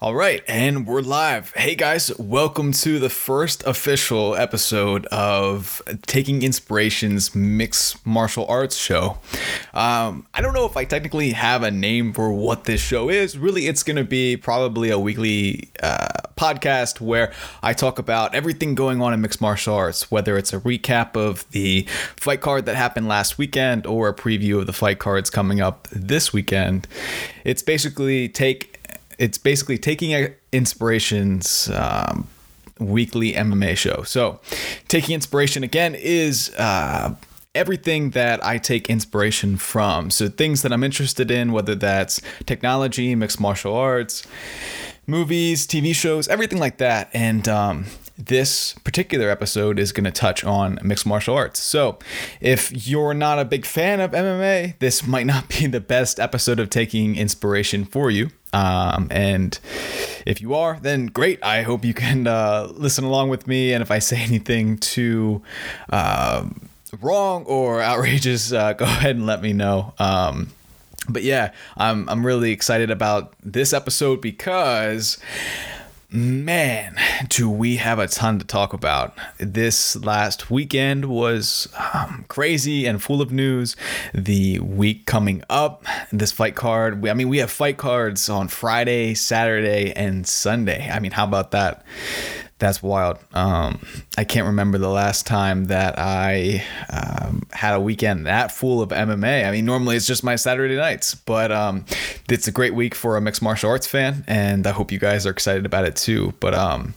All right, and we're live. Hey guys, welcome to the first official episode of Taking Inspiration's Mixed Martial Arts show. Um, I don't know if I technically have a name for what this show is. Really, it's going to be probably a weekly uh, podcast where I talk about everything going on in mixed martial arts, whether it's a recap of the fight card that happened last weekend or a preview of the fight cards coming up this weekend. It's basically take it's basically taking inspirations um, weekly MMA show. So, taking inspiration again is uh, everything that I take inspiration from. So, things that I'm interested in, whether that's technology, mixed martial arts, movies, TV shows, everything like that. And um, this particular episode is going to touch on mixed martial arts. So, if you're not a big fan of MMA, this might not be the best episode of taking inspiration for you. Um, and if you are, then great. I hope you can uh, listen along with me. And if I say anything too uh, wrong or outrageous, uh, go ahead and let me know. Um, but yeah, I'm I'm really excited about this episode because Man, do we have a ton to talk about. This last weekend was um, crazy and full of news. The week coming up, this fight card, I mean, we have fight cards on Friday, Saturday, and Sunday. I mean, how about that? That's wild. Um, I can't remember the last time that I um, had a weekend that full of MMA. I mean, normally it's just my Saturday nights, but um, it's a great week for a mixed martial arts fan, and I hope you guys are excited about it too. But um,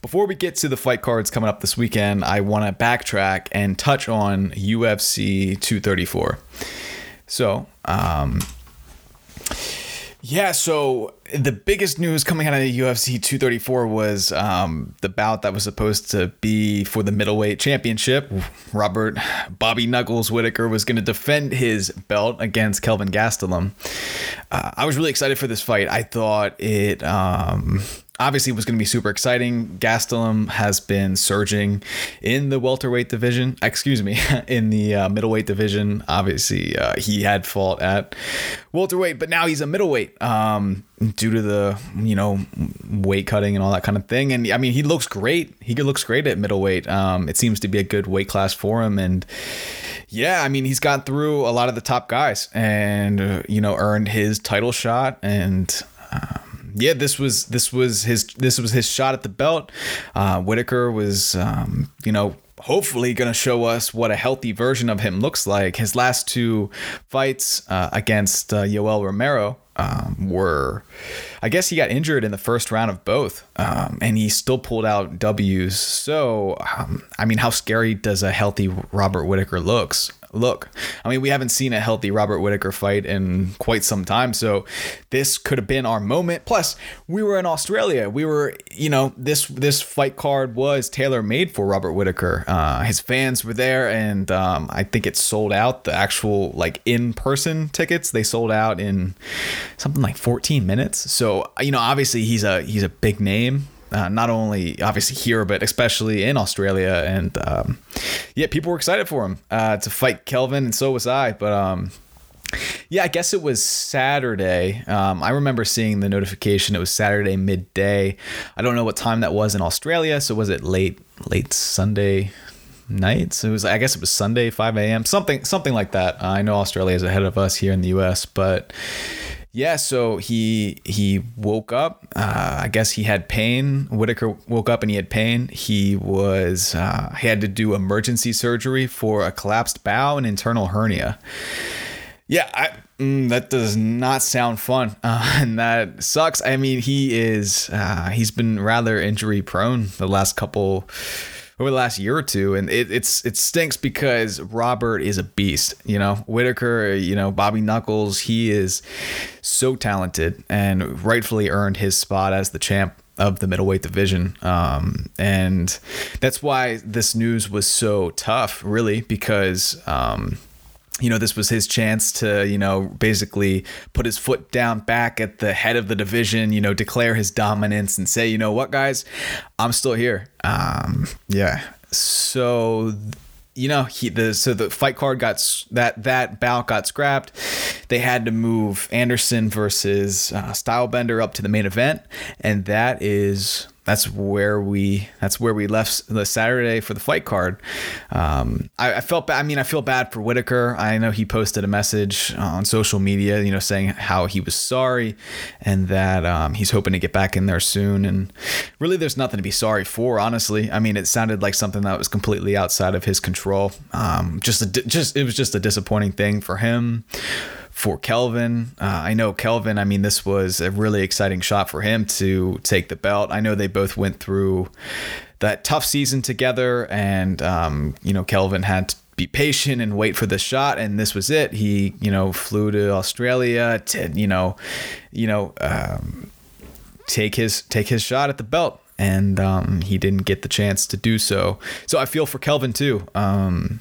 before we get to the fight cards coming up this weekend, I want to backtrack and touch on UFC 234. So, um, yeah, so the biggest news coming out of the UFC 234 was um, the bout that was supposed to be for the middleweight championship. Robert Bobby Knuckles Whittaker was going to defend his belt against Kelvin Gastelum. Uh, I was really excited for this fight. I thought it um, obviously it was going to be super exciting. Gastelum has been surging in the welterweight division, excuse me, in the uh, middleweight division. Obviously, uh, he had fought at welterweight, but now he's a middleweight um, due to the you know weight cutting and all that kind of thing. And I mean, he looks great. He looks great at middleweight. Um, it seems to be a good weight class for him, and yeah, I mean, he's got through a lot of the top guys, and uh, you know, earned his title shot and. Um, yeah, this was this was his this was his shot at the belt. Uh, Whittaker was, um, you know, hopefully going to show us what a healthy version of him looks like. His last two fights uh, against uh, Yoel Romero um, were, I guess he got injured in the first round of both, um, and he still pulled out W's. So, um, I mean, how scary does a healthy Robert Whittaker looks? look. I mean, we haven't seen a healthy Robert Whittaker fight in quite some time, so this could have been our moment. Plus, we were in Australia. We were, you know, this this fight card was tailor made for Robert Whittaker. Uh, his fans were there, and um, I think it sold out. The actual like in person tickets they sold out in something like 14 minutes. So you know, obviously he's a he's a big name uh, not only obviously here, but especially in Australia. And um, yeah, people were excited for him uh, to fight Kelvin, and so was I. But um, yeah, I guess it was Saturday. Um, I remember seeing the notification. It was Saturday midday. I don't know what time that was in Australia. So was it late late Sunday night? So it was. I guess it was Sunday, 5 a.m. Something something like that. I know Australia is ahead of us here in the U.S., but yeah, so he he woke up. Uh, I guess he had pain. Whittaker woke up and he had pain. He was uh, he had to do emergency surgery for a collapsed bowel and internal hernia. Yeah, I, mm, that does not sound fun, uh, and that sucks. I mean, he is uh, he's been rather injury prone the last couple over the last year or two, and it, it's it stinks because Robert is a beast. You know, Whittaker, you know, Bobby Knuckles, he is so talented and rightfully earned his spot as the champ of the middleweight division. Um, and that's why this news was so tough, really, because um, you know, this was his chance to, you know, basically put his foot down back at the head of the division, you know, declare his dominance and say, you know what, guys, I'm still here. Um, yeah. So you know, he the so the fight card got that that bout got scrapped. They had to move Anderson versus uh, Stylebender up to the main event, and that is that's where we that's where we left the Saturday for the fight card. Um, I, I, felt bad. I mean, I feel bad for Whittaker. I know he posted a message on social media, you know, saying how he was sorry and that um, he's hoping to get back in there soon. And really, there's nothing to be sorry for, honestly. I mean, it sounded like something that was completely outside of his control. Um, just a, just it was just a disappointing thing for him for Kelvin. Uh, I know Kelvin, I mean, this was a really exciting shot for him to take the belt. I know they both went through that tough season together, and, um, you know, Kelvin had to be patient and wait for the shot and this was it he you know flew to australia to you know you know um, take his take his shot at the belt and um, he didn't get the chance to do so so i feel for kelvin too um,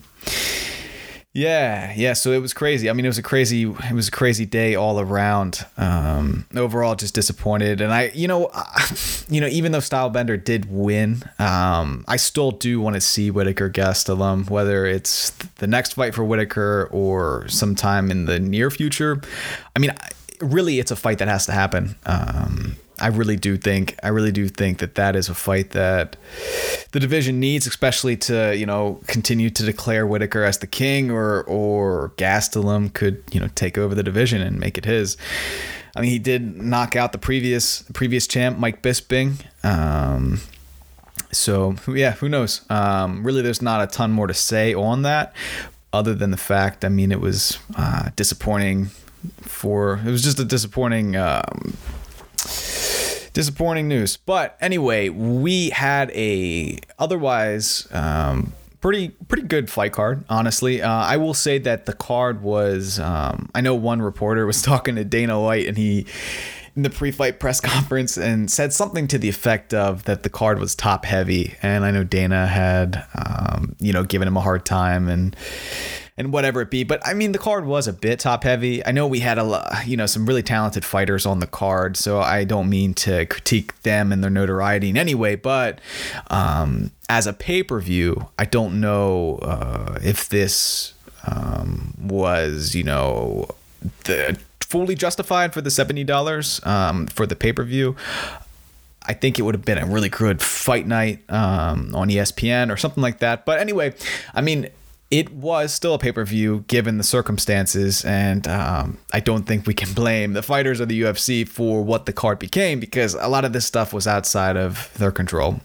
yeah, yeah. So it was crazy. I mean, it was a crazy, it was a crazy day all around. Um, overall, just disappointed. And I, you know, you know, even though Stylebender did win, um, I still do want to see Whittaker Gastelum, whether it's the next fight for Whittaker or sometime in the near future. I mean, really, it's a fight that has to happen. Um, I really do think I really do think that that is a fight that the division needs, especially to you know continue to declare Whittaker as the king, or or Gastelum could you know take over the division and make it his. I mean, he did knock out the previous previous champ Mike Bisping. Um, so yeah, who knows? Um, really, there's not a ton more to say on that, other than the fact. I mean, it was uh, disappointing for. It was just a disappointing. Um, disappointing news. But anyway, we had a otherwise um, pretty pretty good fight card. Honestly, uh, I will say that the card was. Um, I know one reporter was talking to Dana White, and he in the pre-fight press conference and said something to the effect of that the card was top heavy and i know dana had um, you know given him a hard time and and whatever it be. But I mean, the card was a bit top heavy. I know we had a you know some really talented fighters on the card, so I don't mean to critique them and their notoriety in any way. But um, as a pay per view, I don't know uh, if this um, was you know the fully justified for the seventy dollars um, for the pay per view. I think it would have been a really good fight night um, on ESPN or something like that. But anyway, I mean, it was still a pay per view given the circumstances, and um, I don't think we can blame the fighters of the UFC for what the card became because a lot of this stuff was outside of their control.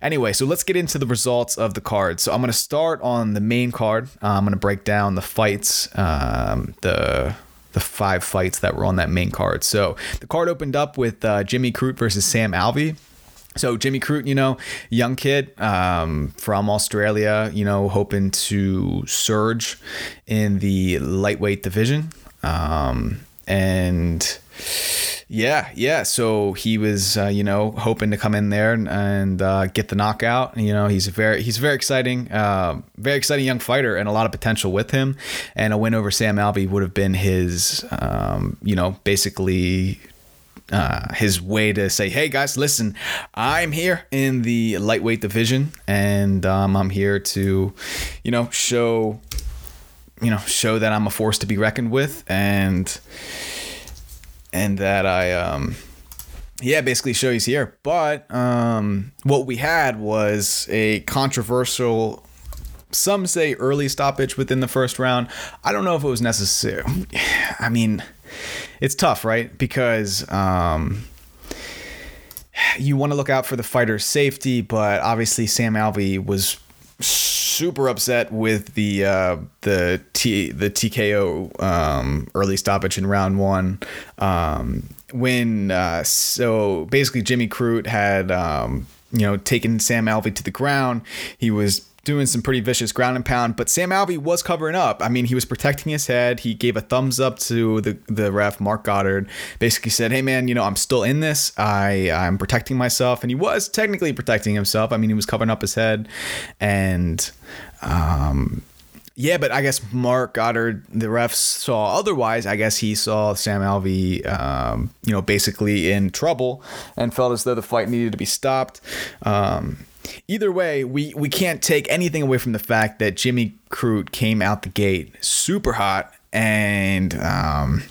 Anyway, so let's get into the results of the card. So I'm going to start on the main card. Uh, I'm going to break down the fights, um, the the five fights that were on that main card. So the card opened up with uh, Jimmy Crute versus Sam Alvey. So Jimmy Crute, you know, young kid um, from Australia, you know, hoping to surge in the lightweight division, um, and yeah, yeah. So he was, uh, you know, hoping to come in there and, and uh, get the knockout. You know, he's a very he's a very exciting, uh, very exciting young fighter, and a lot of potential with him. And a win over Sam Alvey would have been his, um, you know, basically uh, his way to say, "Hey guys, listen, I'm here in the lightweight division, and um, I'm here to, you know, show, you know, show that I'm a force to be reckoned with, and and that I, um, yeah, basically show he's here. But um, what we had was a controversial." Some say early stoppage within the first round. I don't know if it was necessary. I mean, it's tough, right? Because um, you want to look out for the fighter's safety, but obviously Sam Alvey was super upset with the uh, the T the TKO um, early stoppage in round one. Um, when uh, so basically Jimmy Crute had um, you know taken Sam Alvey to the ground. He was doing some pretty vicious ground and pound, but Sam Alvey was covering up. I mean, he was protecting his head. He gave a thumbs up to the, the ref, Marc Goddard, basically said, Hey man, you know, I'm still in this. I, I'm protecting myself. And he was technically protecting himself. I mean, he was covering up his head and, um, yeah, but I guess Marc Goddard, the refs saw otherwise. I guess he saw Sam Alvey, um, you know, basically in trouble and felt as though the fight needed to be stopped. Um, either way, we we can't take anything away from the fact that Jimmy Crute came out the gate super hot and um,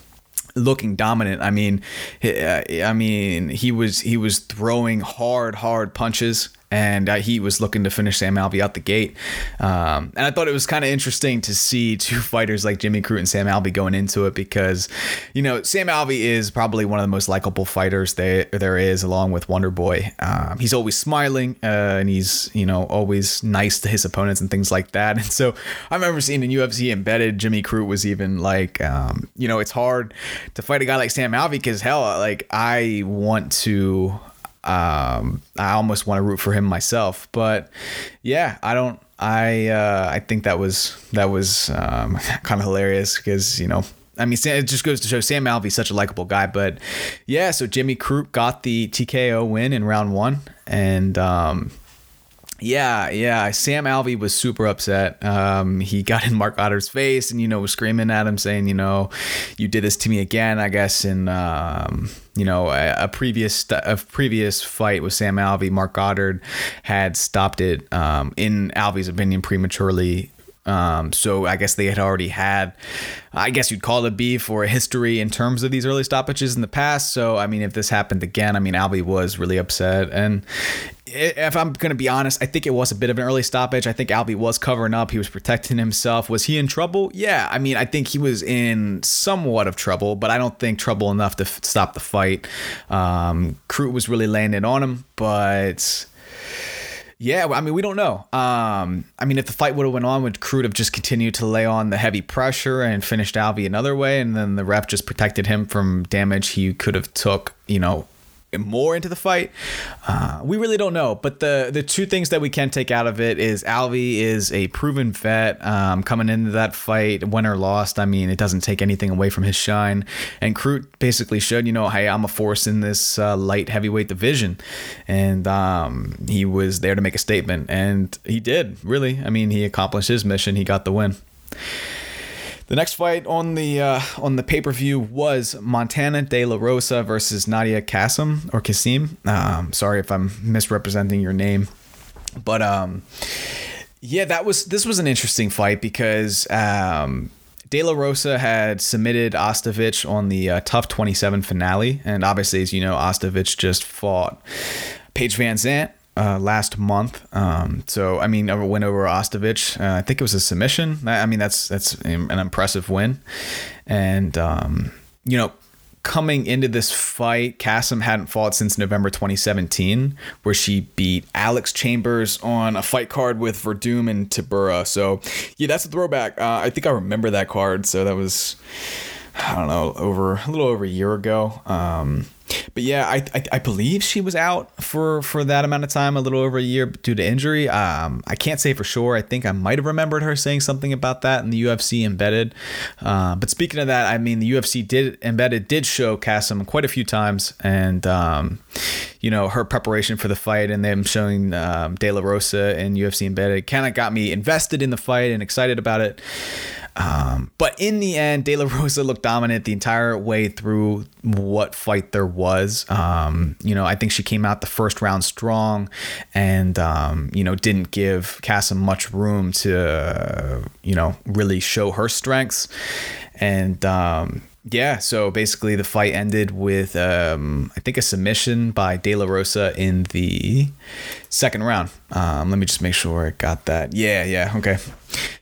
looking dominant. I mean, uh, I mean, he was he was throwing hard, hard punches and uh, he was looking to finish Sam Alvey out the gate. Um, and I thought it was kind of interesting to see two fighters like Jimmy Crute and Sam Alvey going into it because, you know, Sam Alvey is probably one of the most likable fighters there there is, along with Wonder Boy. Um, he's always smiling uh, and he's you know always nice to his opponents and things like that. And so I remember seeing in UFC embedded Jimmy Crute was even like, um, you know, it's hard to fight a guy like Sam Alvey because hell, like I want to um, I almost want to root for him myself. But yeah, I don't. I uh, I think that was that was um, kind of hilarious because you know. I mean, it just goes to show Sam Alvey's such a likable guy. But yeah, so Jimmy Crute got the TKO win in round one, and um, yeah, yeah. Sam Alvey was super upset. Um, he got in Marc Goddard's face and, you know, was screaming at him saying, you know, you did this to me again, I guess. And, um, you know, a, a, previous a previous fight with Sam Alvey, Marc Goddard had stopped it, um, in Alvey's opinion, prematurely um, so I guess they had already had, I guess you'd call it beef or a history in terms of these early stoppages in the past. So I mean, if this happened again, I mean, Alvey was really upset. And if I'm going to be honest, I think it was a bit of an early stoppage. I think Alvey was covering up. He was protecting himself. Was he in trouble? Yeah. I mean, I think he was in somewhat of trouble, but I don't think trouble enough to f- stop the fight. Um, Crute was really landing on him, but yeah, I mean, we don't know. Um, I mean, if the fight would have went on, would Crute have just continued to lay on the heavy pressure and finished Alvey another way, and then the ref just protected him from damage he could have took, you know, more into the fight. Uh, we really don't know. But the the two things that we can take out of it is Alvey is a proven vet um, coming into that fight, win or lost. I mean, it doesn't take anything away from his shine. And Crute basically showed, you know, hey, I'm a force in this uh, light heavyweight division, and um, he was there to make a statement, and he did. Really, I mean, he accomplished his mission. He got the win. The next fight on the uh, on the pay per view was Montana De La Rosa versus Nadia Kassem or Kasim. Um, sorry if I'm misrepresenting your name, but um, yeah, that was this was an interesting fight because um, De La Rosa had submitted Ostovich on the uh, TUF 27 finale, and obviously, as you know, Ostovich just fought Paige VanZant uh, last month. Um, so I mean, I went over Ostovich. Uh, I think it was a submission. I mean, that's that's an impressive win. And um, you know, coming into this fight, Kasim hadn't fought since November 2017, where she beat Alex Chambers on a fight card with Werdum and Tybura. So yeah, that's a throwback. Uh, I think I remember that card. So that was. I don't know, over a little over a year ago. Um, but yeah, I, I, I believe she was out for for that amount of time, a little over a year due to injury. Um, I can't say for sure. I think I might have remembered her saying something about that in the UFC embedded. Uh, but speaking of that, I mean the UFC did embedded did show Kassem quite a few times, and um, you know her preparation for the fight and them showing um, De La Rosa and UFC embedded kind of got me invested in the fight and excited about it. Um, but in the end, De La Rosa looked dominant the entire way through what fight there was. Um, you know, I think she came out the first round strong and, um, you know, didn't give Kassem much room to, uh, you know, really show her strengths. And, um, yeah, so basically the fight ended with um, I think a submission by De La Rosa in the second round. Um, let me just make sure I got that. Yeah, yeah, okay.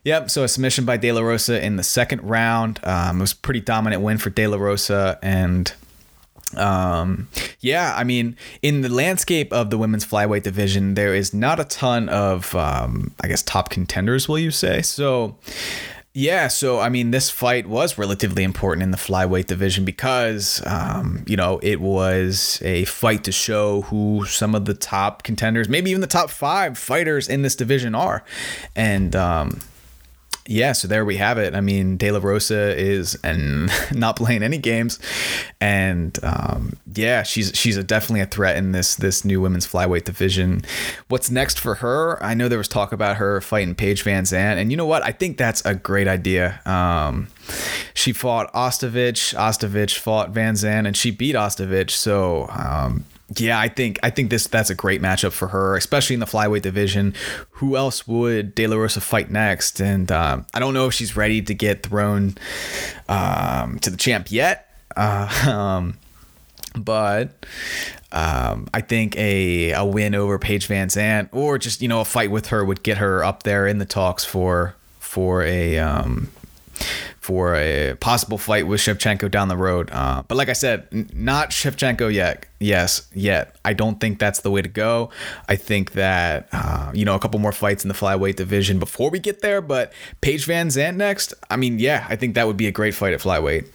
Yep, so a submission by De La Rosa in the second round. Um, it was a pretty dominant win for De La Rosa and um yeah i mean in the landscape of the women's flyweight division there is not a ton of um i guess top contenders will you say so yeah, so I mean, this fight was relatively important in the flyweight division because, um, you know, it was a fight to show who some of the top contenders, maybe even the top five fighters in this division are. And, um, yeah, so there we have it. I mean, De La Rosa is and not playing any games, and um, yeah, she's she's a, definitely a threat in this this new women's flyweight division. What's next for her? I know there was talk about her fighting Paige VanZant, and you know what? I think that's a great idea. Um, she fought Ostovich, Ostovich fought VanZant, and she beat Ostovich. So um, yeah, I think I think this that's a great matchup for her, especially in the flyweight division. Who else would De La Rosa fight next? And um, I don't know if she's ready to get thrown um, to the champ yet. Uh, um, but um, I think a, a win over Paige VanZant or just you know a fight with her would get her up there in the talks for for a um, for a possible fight with Shevchenko down the road. Uh, but like I said, n- not Shevchenko yet. Yes, yet. I don't think that's the way to go. I think that, uh, you know, a couple more fights in the flyweight division before we get there. But Paige Van Zant next, I mean, yeah, I think that would be a great fight at flyweight.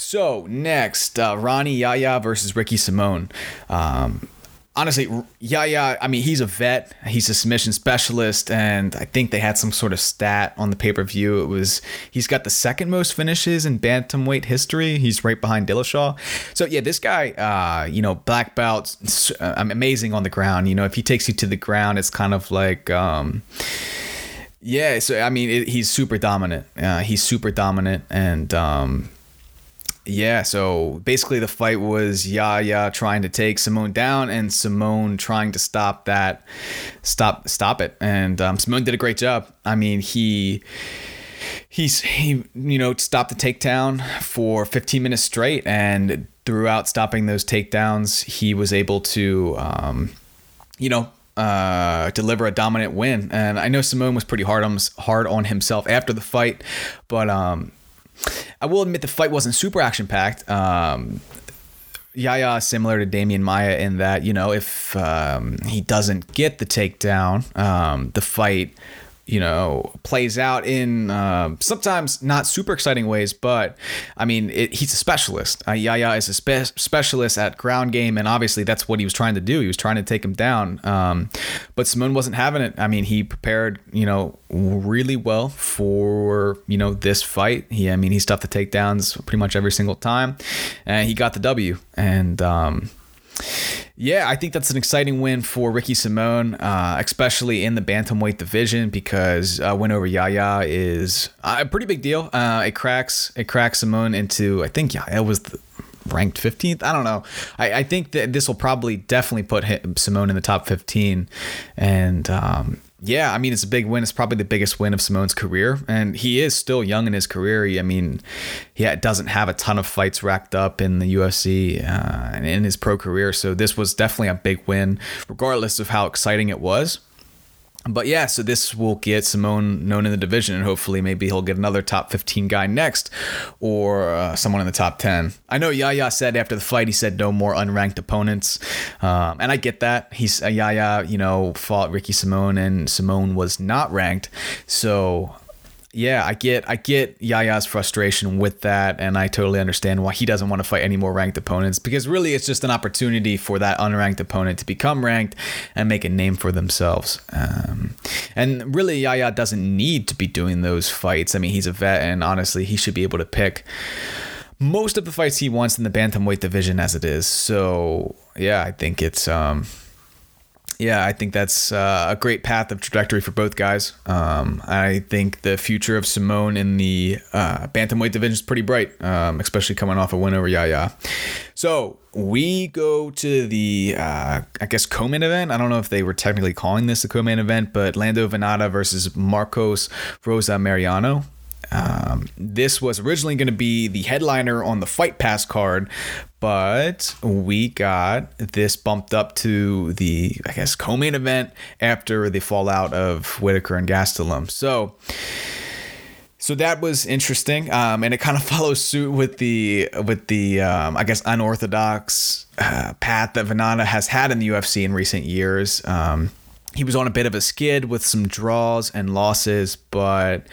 So next, uh, Rani Yahya versus Ricky Simone. Um, honestly, yeah, yeah. I mean, he's a vet. He's a submission specialist, and I think they had some sort of stat on the pay per view. It was he's got the second most finishes in bantamweight history. He's right behind Dillashaw. So yeah, this guy, uh, you know, black belt, uh, amazing on the ground. You know, if he takes you to the ground, it's kind of like. Um, yeah, so I mean, it, he's super dominant. Uh, he's super dominant, and um, yeah, so basically the fight was Yahya trying to take Simone down and Simone trying to stop that, stop stop it, and um, Simone did a great job. I mean, he he's he you know stopped the takedown for 15 minutes straight, and throughout stopping those takedowns, he was able to, um, you know, uh, deliver a dominant win. And I know Simone was pretty hard on hard on himself after the fight, but um, I will admit the fight wasn't super action packed. Um, Yahya is similar to Demian Maya in that, you know, if um, he doesn't get the takedown, um, the fight you know, plays out in uh, sometimes not super exciting ways, but I mean, it, he's a specialist. Uh, Yahya is a spe- specialist at ground game, and obviously that's what he was trying to do. He was trying to take him down, um, but Simone wasn't having it. I mean, he prepared, you know, really well for you know this fight. He, I mean, he stuffed the takedowns pretty much every single time, and he got the W. And um, yeah, I think that's an exciting win for Ricky Simone, uh, especially in the bantamweight division, because uh, win over Yahya is a pretty big deal. Uh, it cracks it cracks Simone into I think Yahya was the, ranked 15th. I don't know. I, I think that this will probably definitely put him, Simone in the top 15, and um, yeah, I mean, it's a big win. It's probably the biggest win of Simone's career. And he is still young in his career. I mean, he doesn't have a ton of fights racked up in the UFC uh, and in his pro career. So this was definitely a big win, regardless of how exciting it was but yeah, so this will get Simone known in the division, and hopefully, maybe he'll get another top 15 guy next or uh, someone in the top 10. I know Yahya said after the fight, he said no more unranked opponents. Um, and I get that. He's uh, Yahya, you know, fought Ricky Simone, and Simone was not ranked. So yeah, I get I get Yahya's frustration with that, and I totally understand why he doesn't want to fight any more ranked opponents because really it's just an opportunity for that unranked opponent to become ranked and make a name for themselves. Um, and really, Yahya doesn't need to be doing those fights. I mean, he's a vet, and honestly, he should be able to pick most of the fights he wants in the bantamweight division as it is. So yeah, I think it's um, yeah, I think that's uh, a great path of trajectory for both guys. Um, I think the future of Simone in the uh, bantamweight division is pretty bright, um, especially coming off a win over Yahya. So we go to the, uh, I guess, co-main event. I don't know if they were technically calling this a co-main event, but Lando Vannata versus Marcos Rosa Mariano. Um, this was originally going to be the headliner on the Fight Pass card, but we got this bumped up to the, I guess, co-main event after the fallout of Whittaker and Gastelum. So. So that was interesting, um, and it kind of follows suit with the with the um, I guess unorthodox uh, path that Vannata has had in the UFC in recent years. Um, he was on a bit of a skid with some draws and losses, but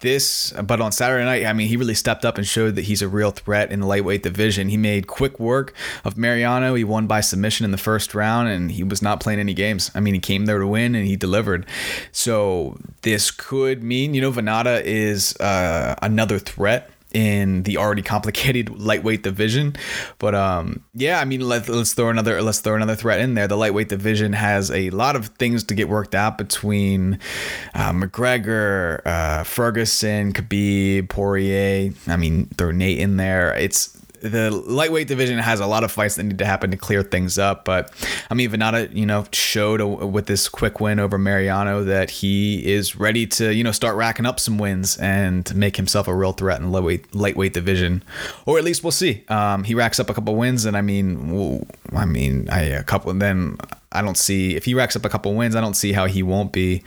this, but on Saturday night, I mean, he really stepped up and showed that he's a real threat in the lightweight division. He made quick work of Mariano. He won by submission in the first round, and he was not playing any games. I mean, he came there to win, and he delivered. So this could mean, you know, Vannata is uh, another threat in the already complicated lightweight division. But um, yeah, I mean, let, let's throw another let's throw another threat in there. The lightweight division has a lot of things to get worked out between uh, McGregor, uh, Ferguson, Khabib, Poirier. I mean, throw Nate in there. It's the lightweight division has a lot of fights that need to happen to clear things up. But I mean, Vannata, you know, showed a, with this quick win over Mariano that he is ready to, you know, start racking up some wins and make himself a real threat in lightweight lightweight division, or at least we'll see. Um, he racks up a couple wins, and I mean, I mean, I, a couple, and then I don't see if he racks up a couple wins, I don't see how he won't be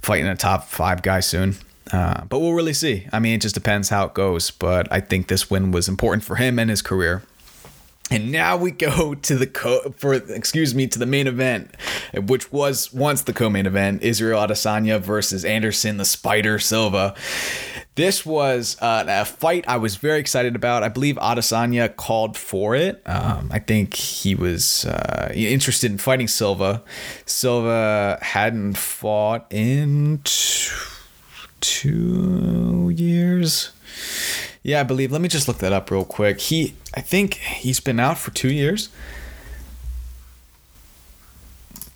fighting a top five guy soon. Uh, but we'll really see. I mean, it just depends how it goes. But I think this win was important for him and his career. And now we go to the co for excuse me to the main event, which was once the co-main event: Israel Adesanya versus Anderson the Spider Silva. This was uh, a fight I was very excited about. I believe Adesanya called for it. Um, I think he was uh, interested in fighting Silva. Silva hadn't fought in. T- two years. Yeah, I believe. Let me just look that up real quick. He, I think he's been out for two years.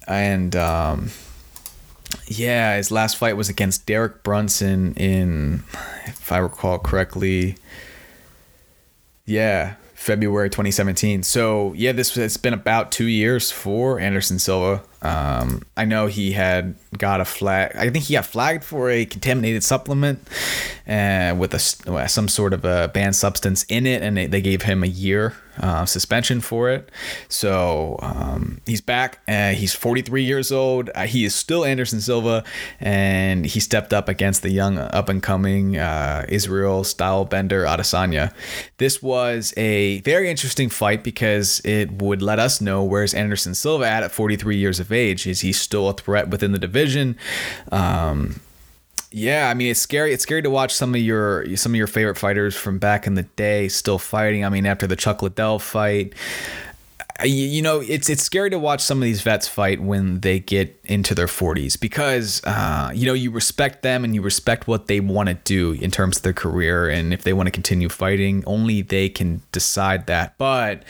And um, yeah, his last fight was against Derek Brunson in, if I recall correctly. Yeah, February 2017. So yeah, this it's been about two years for Anderson Silva. Um, I know he had got a flag. I think he got flagged for a contaminated supplement uh, with a some sort of a banned substance in it, and they, they gave him a year uh, suspension for it. So um, he's back. Uh, he's 43 years old. Uh, he is still Anderson Silva, and he stepped up against the young up and coming uh, Israel Stylebender Adesanya. This was a very interesting fight because it would let us know where's Anderson Silva at at 43 years of age. Is he still a threat within the division? Um, yeah, I mean it's scary. It's scary to watch some of your some of your favorite fighters from back in the day still fighting. I mean, after the Chuck Liddell fight, you know it's it's scary to watch some of these vets fight when they get into their 40s because uh, you know you respect them and you respect what they want to do in terms of their career and if they want to continue fighting only they can decide that but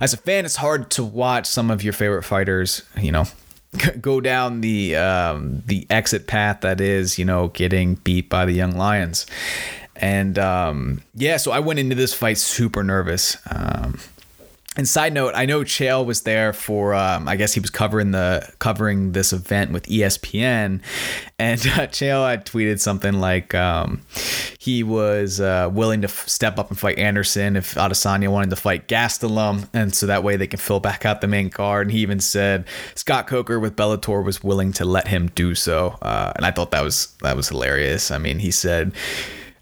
as a fan it's hard to watch some of your favorite fighters you know go down the um, the exit path that is, you know, getting beat by the young lions. And um, yeah, so I went into this fight super nervous. Um, and side note, I know Chael was there for. Um, I guess he was covering the covering this event with ESPN, and uh, Chael had tweeted something like um, he was uh, willing to f- step up and fight Anderson if Adesanya wanted to fight Gastelum, and so that way they can fill back out the main card. And he even said Scott Coker with Bellator was willing to let him do so, uh, and I thought that was that was hilarious. I mean, he said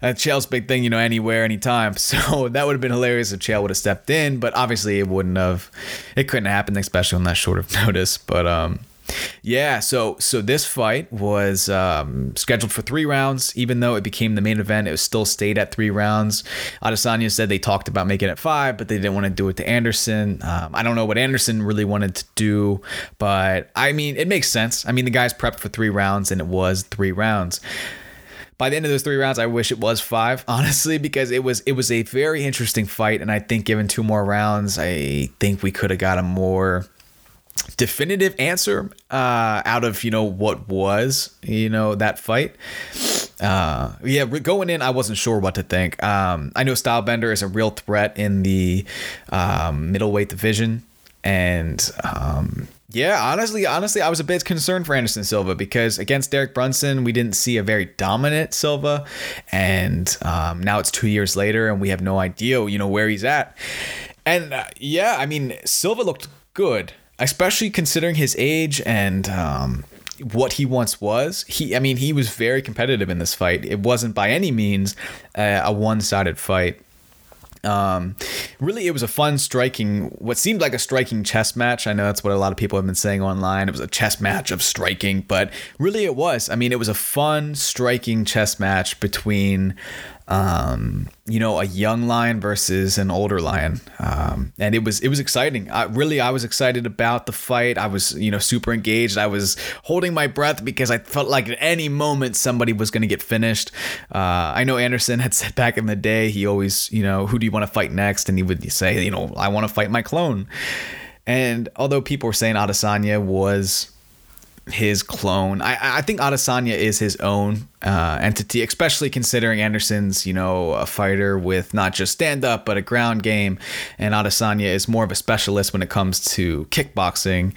that's Chael's big thing, you know, anywhere, anytime. So that would have been hilarious if Chael would have stepped in, but obviously it wouldn't have. It couldn't happen, especially on that short of notice. But um, yeah, so so this fight was um, scheduled for three rounds. Even though it became the main event, it was still stayed at three rounds. Adesanya said they talked about making it five, but they didn't want to do it to Anderson. Um, I don't know what Anderson really wanted to do, but I mean, it makes sense. I mean, the guys prepped for three rounds, and it was three rounds by the end of those three rounds, I wish it was five, honestly, because it was it was a very interesting fight, and I think given two more rounds, I think we could have got a more definitive answer uh, out of you know what was you know that fight. Uh, yeah, going in, I wasn't sure what to think. Um, I know Stylebender is a real threat in the um, middleweight division, and um, yeah, honestly, honestly, I was a bit concerned for Anderson Silva because against Derek Brunson, we didn't see a very dominant Silva, and um, now it's two years later, and we have no idea, you know, where he's at. And uh, yeah, I mean, Silva looked good, especially considering his age and um, what he once was. He, I mean, he was very competitive in this fight. It wasn't by any means uh, a one-sided fight. Um, really, it was a fun, striking, what seemed like a striking chess match. I know that's what a lot of people have been saying online. It was a chess match of striking, but really it was. I mean, it was a fun, striking chess match between um, you know, a young lion versus an older lion, um, and it was it was exciting. I, really, I was excited about the fight. I was you know super engaged. I was holding my breath because I felt like at any moment somebody was going to get finished. Uh, I know Anderson had said back in the day he always you know who do you want to fight next, and he would say you know I want to fight my clone. And although people were saying Adesanya was his clone. I, I think Adesanya is his own uh, entity, especially considering Anderson's, you know, a fighter with not just stand up, but a ground game. And Adesanya is more of a specialist when it comes to kickboxing.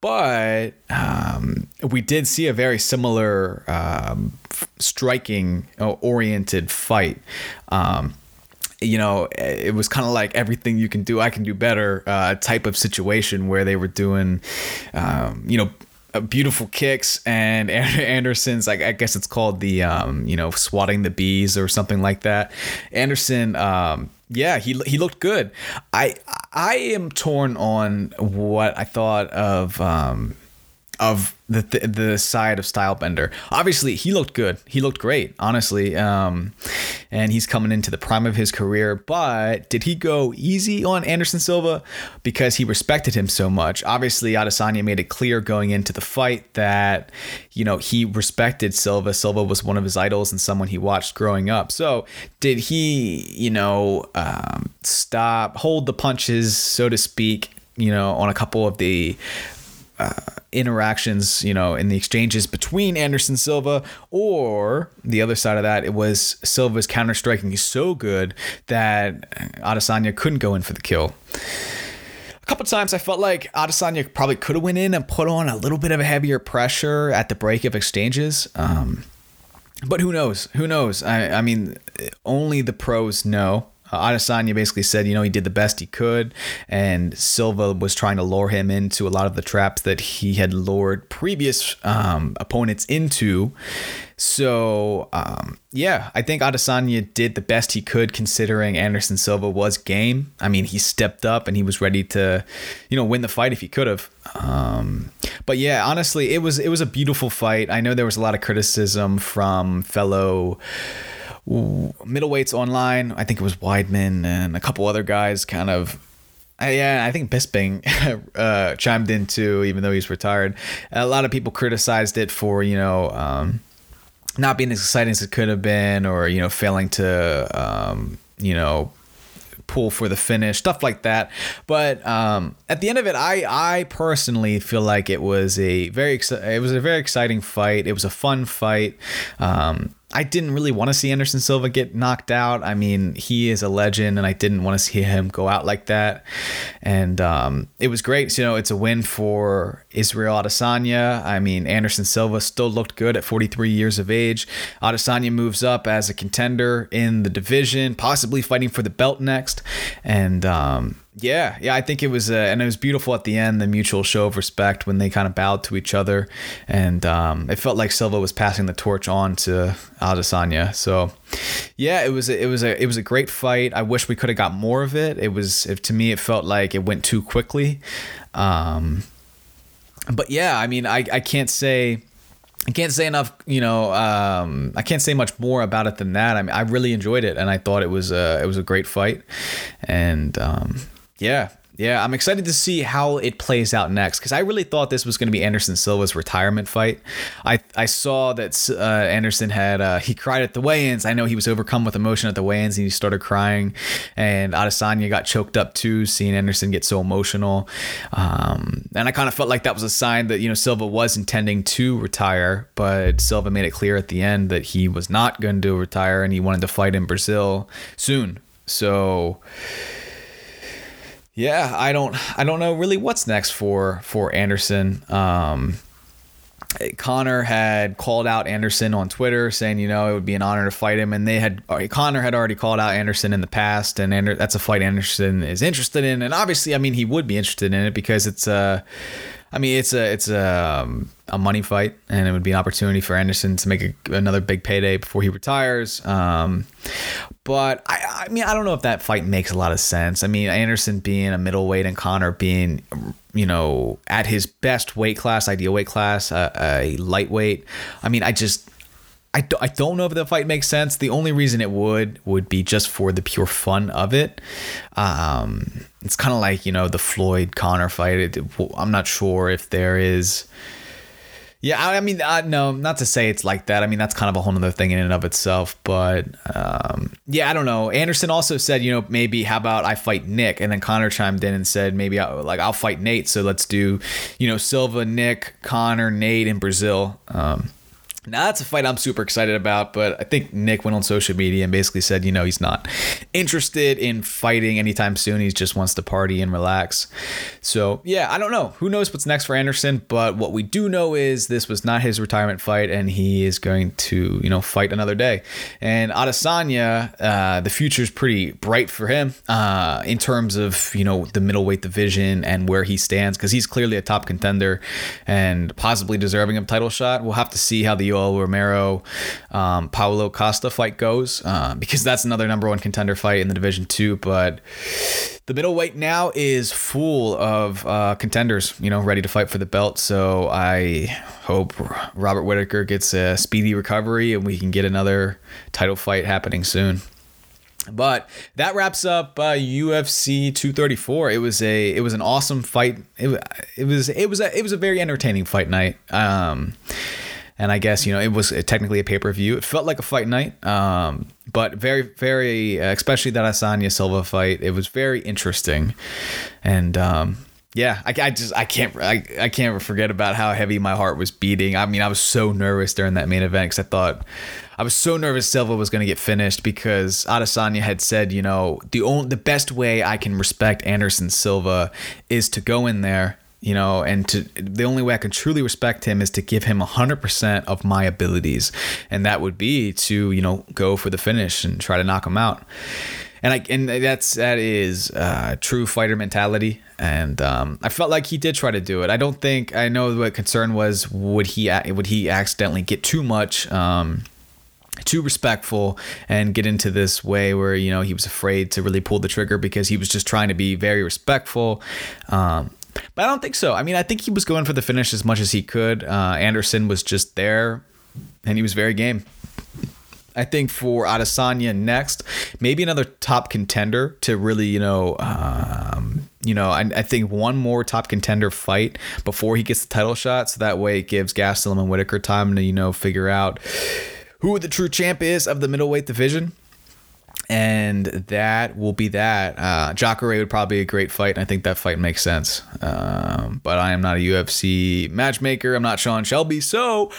But um, we did see a very similar um, striking uh, oriented fight. Um, you know, it was kind of like everything you can do, I can do better uh, type of situation where they were doing, um, you know, beautiful kicks and Anderson's like I guess it's called the um, you know swatting the bees or something like that. Anderson um, yeah, he he looked good. I I am torn on what I thought of um, of the the side of Stylebender. Obviously, he looked good. He looked great, honestly. Um, and he's coming into the prime of his career. But did he go easy on Anderson Silva because he respected him so much? Obviously, Adesanya made it clear going into the fight that you know he respected Silva. Silva was one of his idols and someone he watched growing up. So did he, you know, um, stop, hold the punches, so to speak? You know, on a couple of the uh, interactions, you know, in the exchanges between Anderson Silva, or the other side of that, it was Silva's counter striking so good that Adesanya couldn't go in for the kill. A couple times I felt like Adesanya probably could have went in and put on a little bit of a heavier pressure at the break of exchanges. Um, but who knows? Who knows? I, I mean, only the pros know. Uh, Adesanya basically said, you know, he did the best he could, and Silva was trying to lure him into a lot of the traps that he had lured previous um, opponents into. So, um, yeah, I think Adesanya did the best he could considering Anderson Silva was game. I mean, he stepped up and he was ready to, you know, win the fight if he could have. Um, but yeah, honestly, it was it was a beautiful fight. I know there was a lot of criticism from fellow middleweights online. I think it was Weidman and a couple other guys kind of. Yeah, I think Bisping uh, chimed in too, even though he's retired. A lot of people criticized it for you know um, not being as exciting as it could have been, or you know failing to um, you know pull for the finish, stuff like that. But um, at the end of it, I I personally feel like it was a very it was a very exciting fight. It was a fun fight. Um, I didn't really want to see Anderson Silva get knocked out. I mean, he is a legend, and I didn't want to see him go out like that. And um, it was great. So, you know, it's a win for Israel Adesanya. I mean, Anderson Silva still looked good at 43 years of age. Adesanya moves up as a contender in the division, possibly fighting for the belt next. And um, yeah, yeah, I think it was, uh, and it was beautiful at the end, the mutual show of respect when they kind of bowed to each other, and um, it felt like Silva was passing the torch on to Adesanya. So, yeah, it was, it was a, it was a great fight. I wish we could have got more of it. It was, if, to me, it felt like it went too quickly. Um, but yeah, I mean, I, I can't say. I can't say enough, you know. Um, I can't say much more about it than that. I mean, I really enjoyed it, and I thought it was a it was a great fight, and um, yeah, yeah, I'm excited to see how it plays out next because I really thought this was going to be Anderson Silva's retirement fight. I I saw that uh, Anderson had uh, he cried at the weigh-ins. I know he was overcome with emotion at the weigh-ins and he started crying, and Adesanya got choked up too, seeing Anderson get so emotional. Um, and I kind of felt like that was a sign that you know Silva was intending to retire, but Silva made it clear at the end that he was not going to retire and he wanted to fight in Brazil soon. So yeah, I don't I don't know really what's next for for Anderson. Um, Conor had called out Anderson on Twitter, saying, you know, it would be an honor to fight him, and they had Conor had already called out Anderson in the past, and Ander, that's a fight Anderson is interested in, and obviously, I mean, he would be interested in it because it's a, I mean, it's a it's a um, a money fight, and it would be an opportunity for Anderson to make a, another big payday before he retires. Um, but I, I mean, I don't know if that fight makes a lot of sense. I mean, Anderson being a middleweight and Conor being, you know, at his best weight class, ideal weight class, uh, a lightweight. I mean, I just. I, do, I don't know if the fight makes sense. The only reason it would would be just for the pure fun of it. Um, it's kind of like you know the Floyd Conor fight. It, I'm not sure if there is Yeah, I mean, uh, no, not to say it's like that. I mean, that's kind of a whole other thing in and of itself. But um, yeah, I don't know. Anderson also said, you know, maybe how about I fight Nick, and then Conor chimed in and said, maybe I'll, like I'll fight Nate. So let's do, you know, Silva, Nick, Conor, Nate, in Brazil. Um, now that's a fight I'm super excited about, but I think Nick went on social media and basically said, you know, he's not interested in fighting anytime soon. He just wants to party and relax. So yeah, I don't know. Who knows what's next for Anderson? But what we do know is this was not his retirement fight, and he is going to, you know, fight another day. And Adesanya, uh, the future is pretty bright for him uh, in terms of you know the middleweight division and where he stands because he's clearly a top contender and possibly deserving of title shot. We'll have to see how the Yoel Romero, um, Paulo Costa fight goes, uh, because that's another number one contender fight in the division too. But the middleweight now is full of uh, contenders, you know, ready to fight for the belt. So I hope Robert Whittaker gets a speedy recovery and we can get another title fight happening soon. But that wraps up uh, UFC 234. It was a it was an awesome fight. It, it was it was a it was a very entertaining fight night. Um, and I guess you know it was technically a pay per view. It felt like a fight night, um, but very, very, uh, especially that Adesanya Silva fight. It was very interesting, and um, yeah, I, I, just I can't I, I can't forget about how heavy my heart was beating. I mean, I was so nervous during that main event because I thought I was so nervous Silva was going to get finished because Adesanya had said, you know, the only the best way I can respect Anderson Silva is to go in there you know, and to the only way I can truly respect him is to give him 100% of my abilities. And that would be to, you know, go for the finish and try to knock him out. And I and that's that is uh, true fighter mentality, and um, I felt like he did try to do it. I don't think I know what concern was would he would he accidentally get too much um, too respectful and get into this way where you know he was afraid to really pull the trigger because he was just trying to be very respectful um, but I don't think so. I mean, I think he was going for the finish as much as he could. Uh, Anderson was just there, and he was very game. I think for Adesanya next, maybe another top contender to really, you know, um, you know, I, I, think one more top contender fight before he gets the title shot, so that way it gives Gastelum and Whittaker time to, you know, figure out who the true champ is of the middleweight division and that will be that. Uh, Jacare would probably be a great fight, and I think that fight makes sense. Um, but I am not a UFC matchmaker. I'm not Sean Shelby, so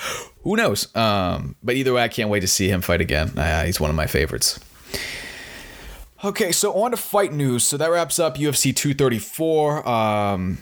who knows? Um, but either way, I can't wait to see him fight again. Uh, he's one of my favorites. Okay, so on to fight news. So that wraps up UFC 234. Um,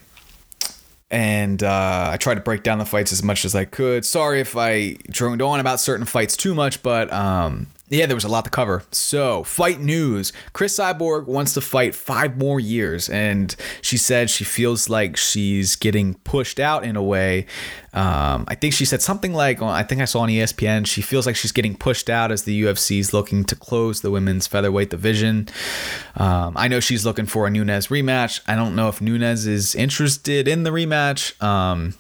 and uh, I tried to break down the fights as much as I could. Sorry if I droned on about certain fights too much, but um, yeah, there was a lot to cover. So, fight news. Chris Cyborg wants to fight five more years, and she said she feels like she's getting pushed out in a way. Um, I think she said something like, I think I saw on ESPN, she feels like she's getting pushed out as the UFC is looking to close the women's featherweight division. Um, I know she's looking for a Nunes rematch. I don't know if Nunes is interested in the rematch. Um,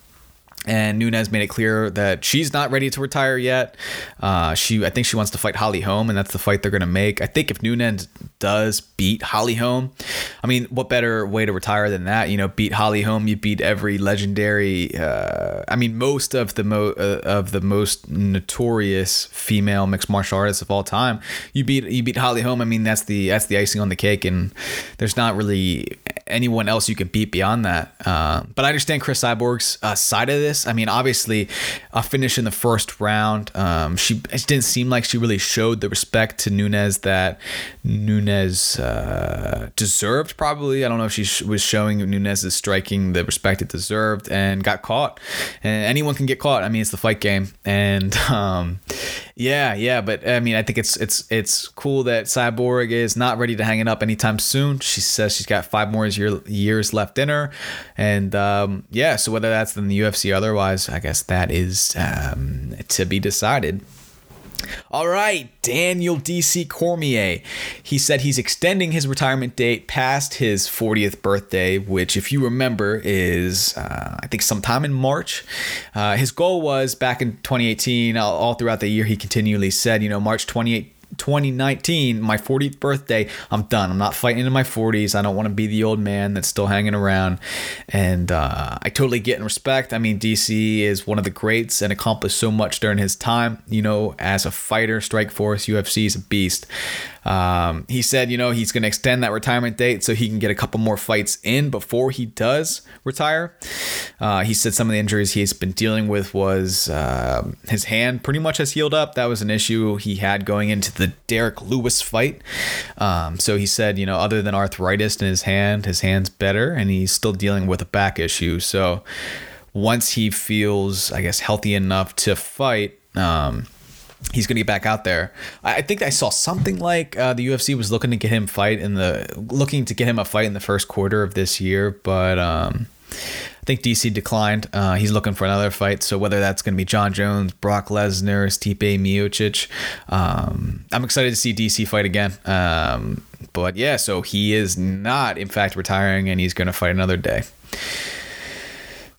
and Nunes made it clear that she's not ready to retire yet. Uh, she, I think, she wants to fight Holly Holm, and that's the fight they're going to make. I think if Nunes does beat Holly Holm, I mean, what better way to retire than that? You know, beat Holly Holm, you beat every legendary. Uh, I mean, most of the mo- uh, of the most notorious female mixed martial artists of all time. You beat you beat Holly Holm. I mean, that's the that's the icing on the cake, and there's not really anyone else you can beat beyond that. Uh, but I understand Chris Cyborg's uh, side of this this. I mean, obviously, a finish in the first round. Um, she it didn't seem like she really showed the respect to Nunes that Nunes uh, deserved. Probably, I don't know if she was showing Nunes is striking the respect it deserved, and got caught. And anyone can get caught. I mean, it's the fight game, and um, yeah, yeah. But I mean, I think it's it's it's cool that Cyborg is not ready to hang it up anytime soon. She says she's got five more year, years left in her, and um, yeah. So whether that's in the UFC or otherwise, I guess that is um, to be decided. All right, Daniel DC Cormier. He said he's extending his retirement date past his 40th birthday, which, if you remember, is uh, I think sometime in March. Uh, his goal was back in 2018, all, all throughout the year, he continually said, you know, March 28. 2019, my 40th birthday, I'm done. I'm not fighting in my 40s. I don't want to be the old man that's still hanging around. And uh, I totally get and respect. I mean, DC is one of the greats and accomplished so much during his time. You know, as a fighter, Strikeforce, UFC is a beast. Um, he said, you know, he's going to extend that retirement date so he can get a couple more fights in before he does retire. Uh, he said some of the injuries he's been dealing with was uh, his hand pretty much has healed up. That was an issue he had going into the Derrick Lewis fight. Um, so he said, you know, other than arthritis in his hand, his hand's better, and he's still dealing with a back issue. So once he feels, I guess, healthy enough to fight, um, he's going to get back out there. I think I saw something like uh, the UFC was looking to get him fight in the looking to get him a fight in the first quarter of this year, but um, I think DC declined. Uh, he's looking for another fight, so whether that's going to be Jon Jones, Brock Lesnar, Stipe Miocic, um, I'm excited to see DC fight again. Um, but yeah, so he is not, in fact, retiring, and he's going to fight another day.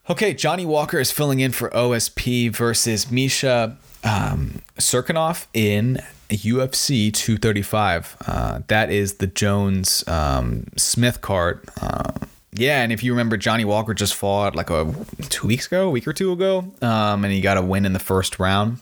Okay, Johnny Walker is filling in for OSP versus Misha um, Cirkunov in UFC 235. Uh, that is the Jones um, Smith card. Uh, yeah, and if you remember, Johnny Walker just fought like a two weeks ago, a week or two ago, um, and he got a win in the first round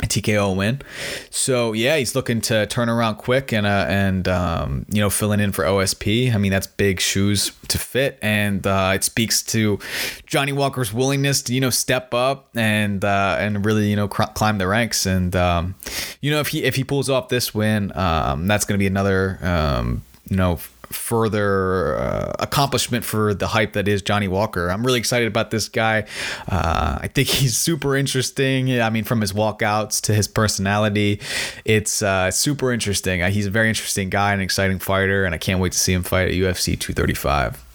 TKO win. So yeah, he's looking to turn around quick and uh, and um, you know filling in for OSP. I mean that's big shoes to fit, and uh, it speaks to Johnny Walker's willingness to you know step up and uh, and really you know cr- climb the ranks. And um, you know if he if he pulls off this win, um, that's going to be another um, you know further uh, accomplishment for the hype that is Johnny Walker. I'm really excited about this guy. Uh, I think he's super interesting. I mean, from his walkouts to his personality, it's uh, super interesting. Uh, he's a very interesting guy, an exciting fighter, and I can't wait to see him fight at UFC 235.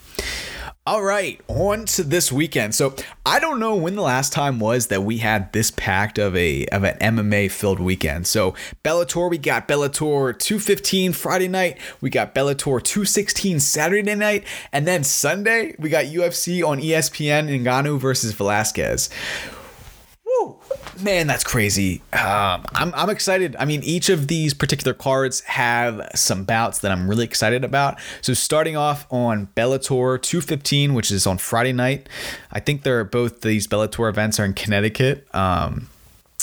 All right, on to this weekend. So I don't know when the last time was that we had this packed of a of an MMA filled weekend. So Bellator, we got Bellator 215 Friday night, we got Bellator 216 Saturday night, and then Sunday we got UFC on ESPN Ngannou versus Velasquez man, that's crazy. Um, I'm, I'm excited. I mean, each of these particular cards have some bouts that I'm really excited about. So, starting off on Bellator 215, which is on Friday night, I think they're both these Bellator events are in Connecticut. Um,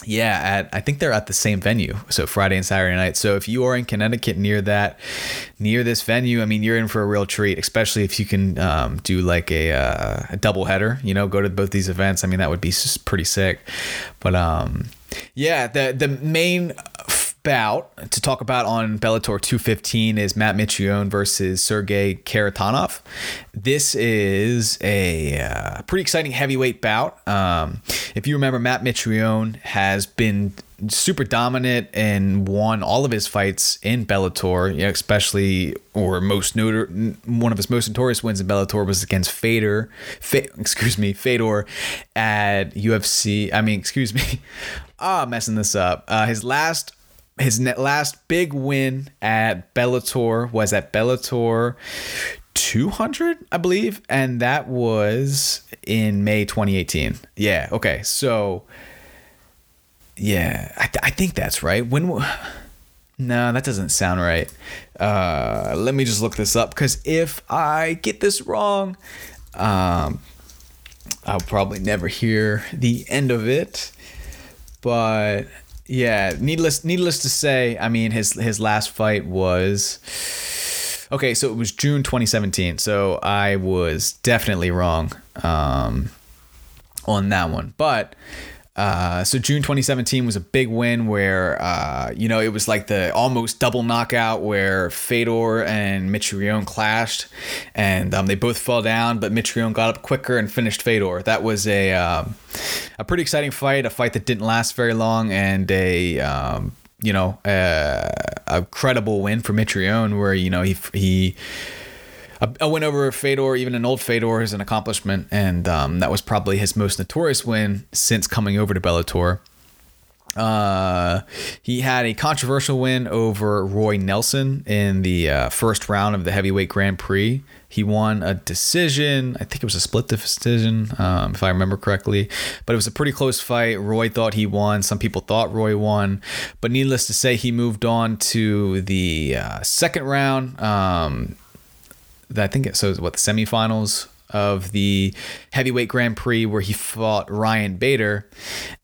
yeah, at I think they're at the same venue. So Friday and Saturday night. So if you are in Connecticut near that, near this venue, I mean, you're in for a real treat. Especially if you can um, do like a, uh, a double header. You know, go to both these events. I mean, that would be pretty sick. But um, yeah, the the main bout to talk about on Bellator 215 is Matt Mitrione versus Sergey Kharitonov. This is a uh, pretty exciting heavyweight bout. Um, if you remember, Matt Mitrione has been super dominant and won all of his fights in Bellator, you know, especially or most notor- one of his most notorious wins in Bellator was against Fader, Fa- excuse me, Fedor at UFC. I mean, excuse me, ah, messing this up. Uh, his last his last big win at Bellator was at Bellator 200, I believe, and that was in May 2018. Yeah, okay. So yeah, I, th- I think that's right. When w- No, that doesn't sound right. Uh, let me just look this up because if I get this wrong, um, I'll probably never hear the end of it. But yeah, needless needless to say, I mean his his last fight was okay. So it was June 2017. So I was definitely wrong um, on that one, but. Uh, so June 2017 was a big win where uh, you know it was like the almost double knockout where Fedor and Mitrione clashed, and um, they both fell down, but Mitrione got up quicker and finished Fedor. That was a um, a pretty exciting fight, a fight that didn't last very long, and a um, you know a, a credible win for Mitrione where you know he he a, a win over Fedor, even an old Fedor, is an accomplishment, and um, that was probably his most notorious win since coming over to Bellator. Uh, he had a controversial win over Roy Nelson in the uh, first round of the heavyweight Grand Prix. He won a decision. I think it was a split decision, um, if I remember correctly. But it was a pretty close fight. Roy thought he won. Some people thought Roy won. But needless to say, he moved on to the uh, second round. Um, I think it, so. What the semifinals of the heavyweight Grand Prix where he fought Ryan Bader,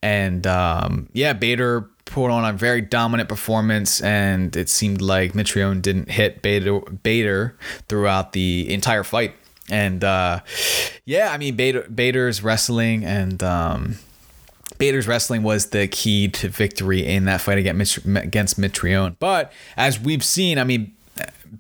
and um, yeah, Bader put on a very dominant performance, and it seemed like Mitrione didn't hit Bader, Bader throughout the entire fight. And uh, yeah, I mean Bader, Bader's wrestling and. Um, Bader's wrestling was the key to victory in that fight against against Mitrione. But as we've seen, I mean,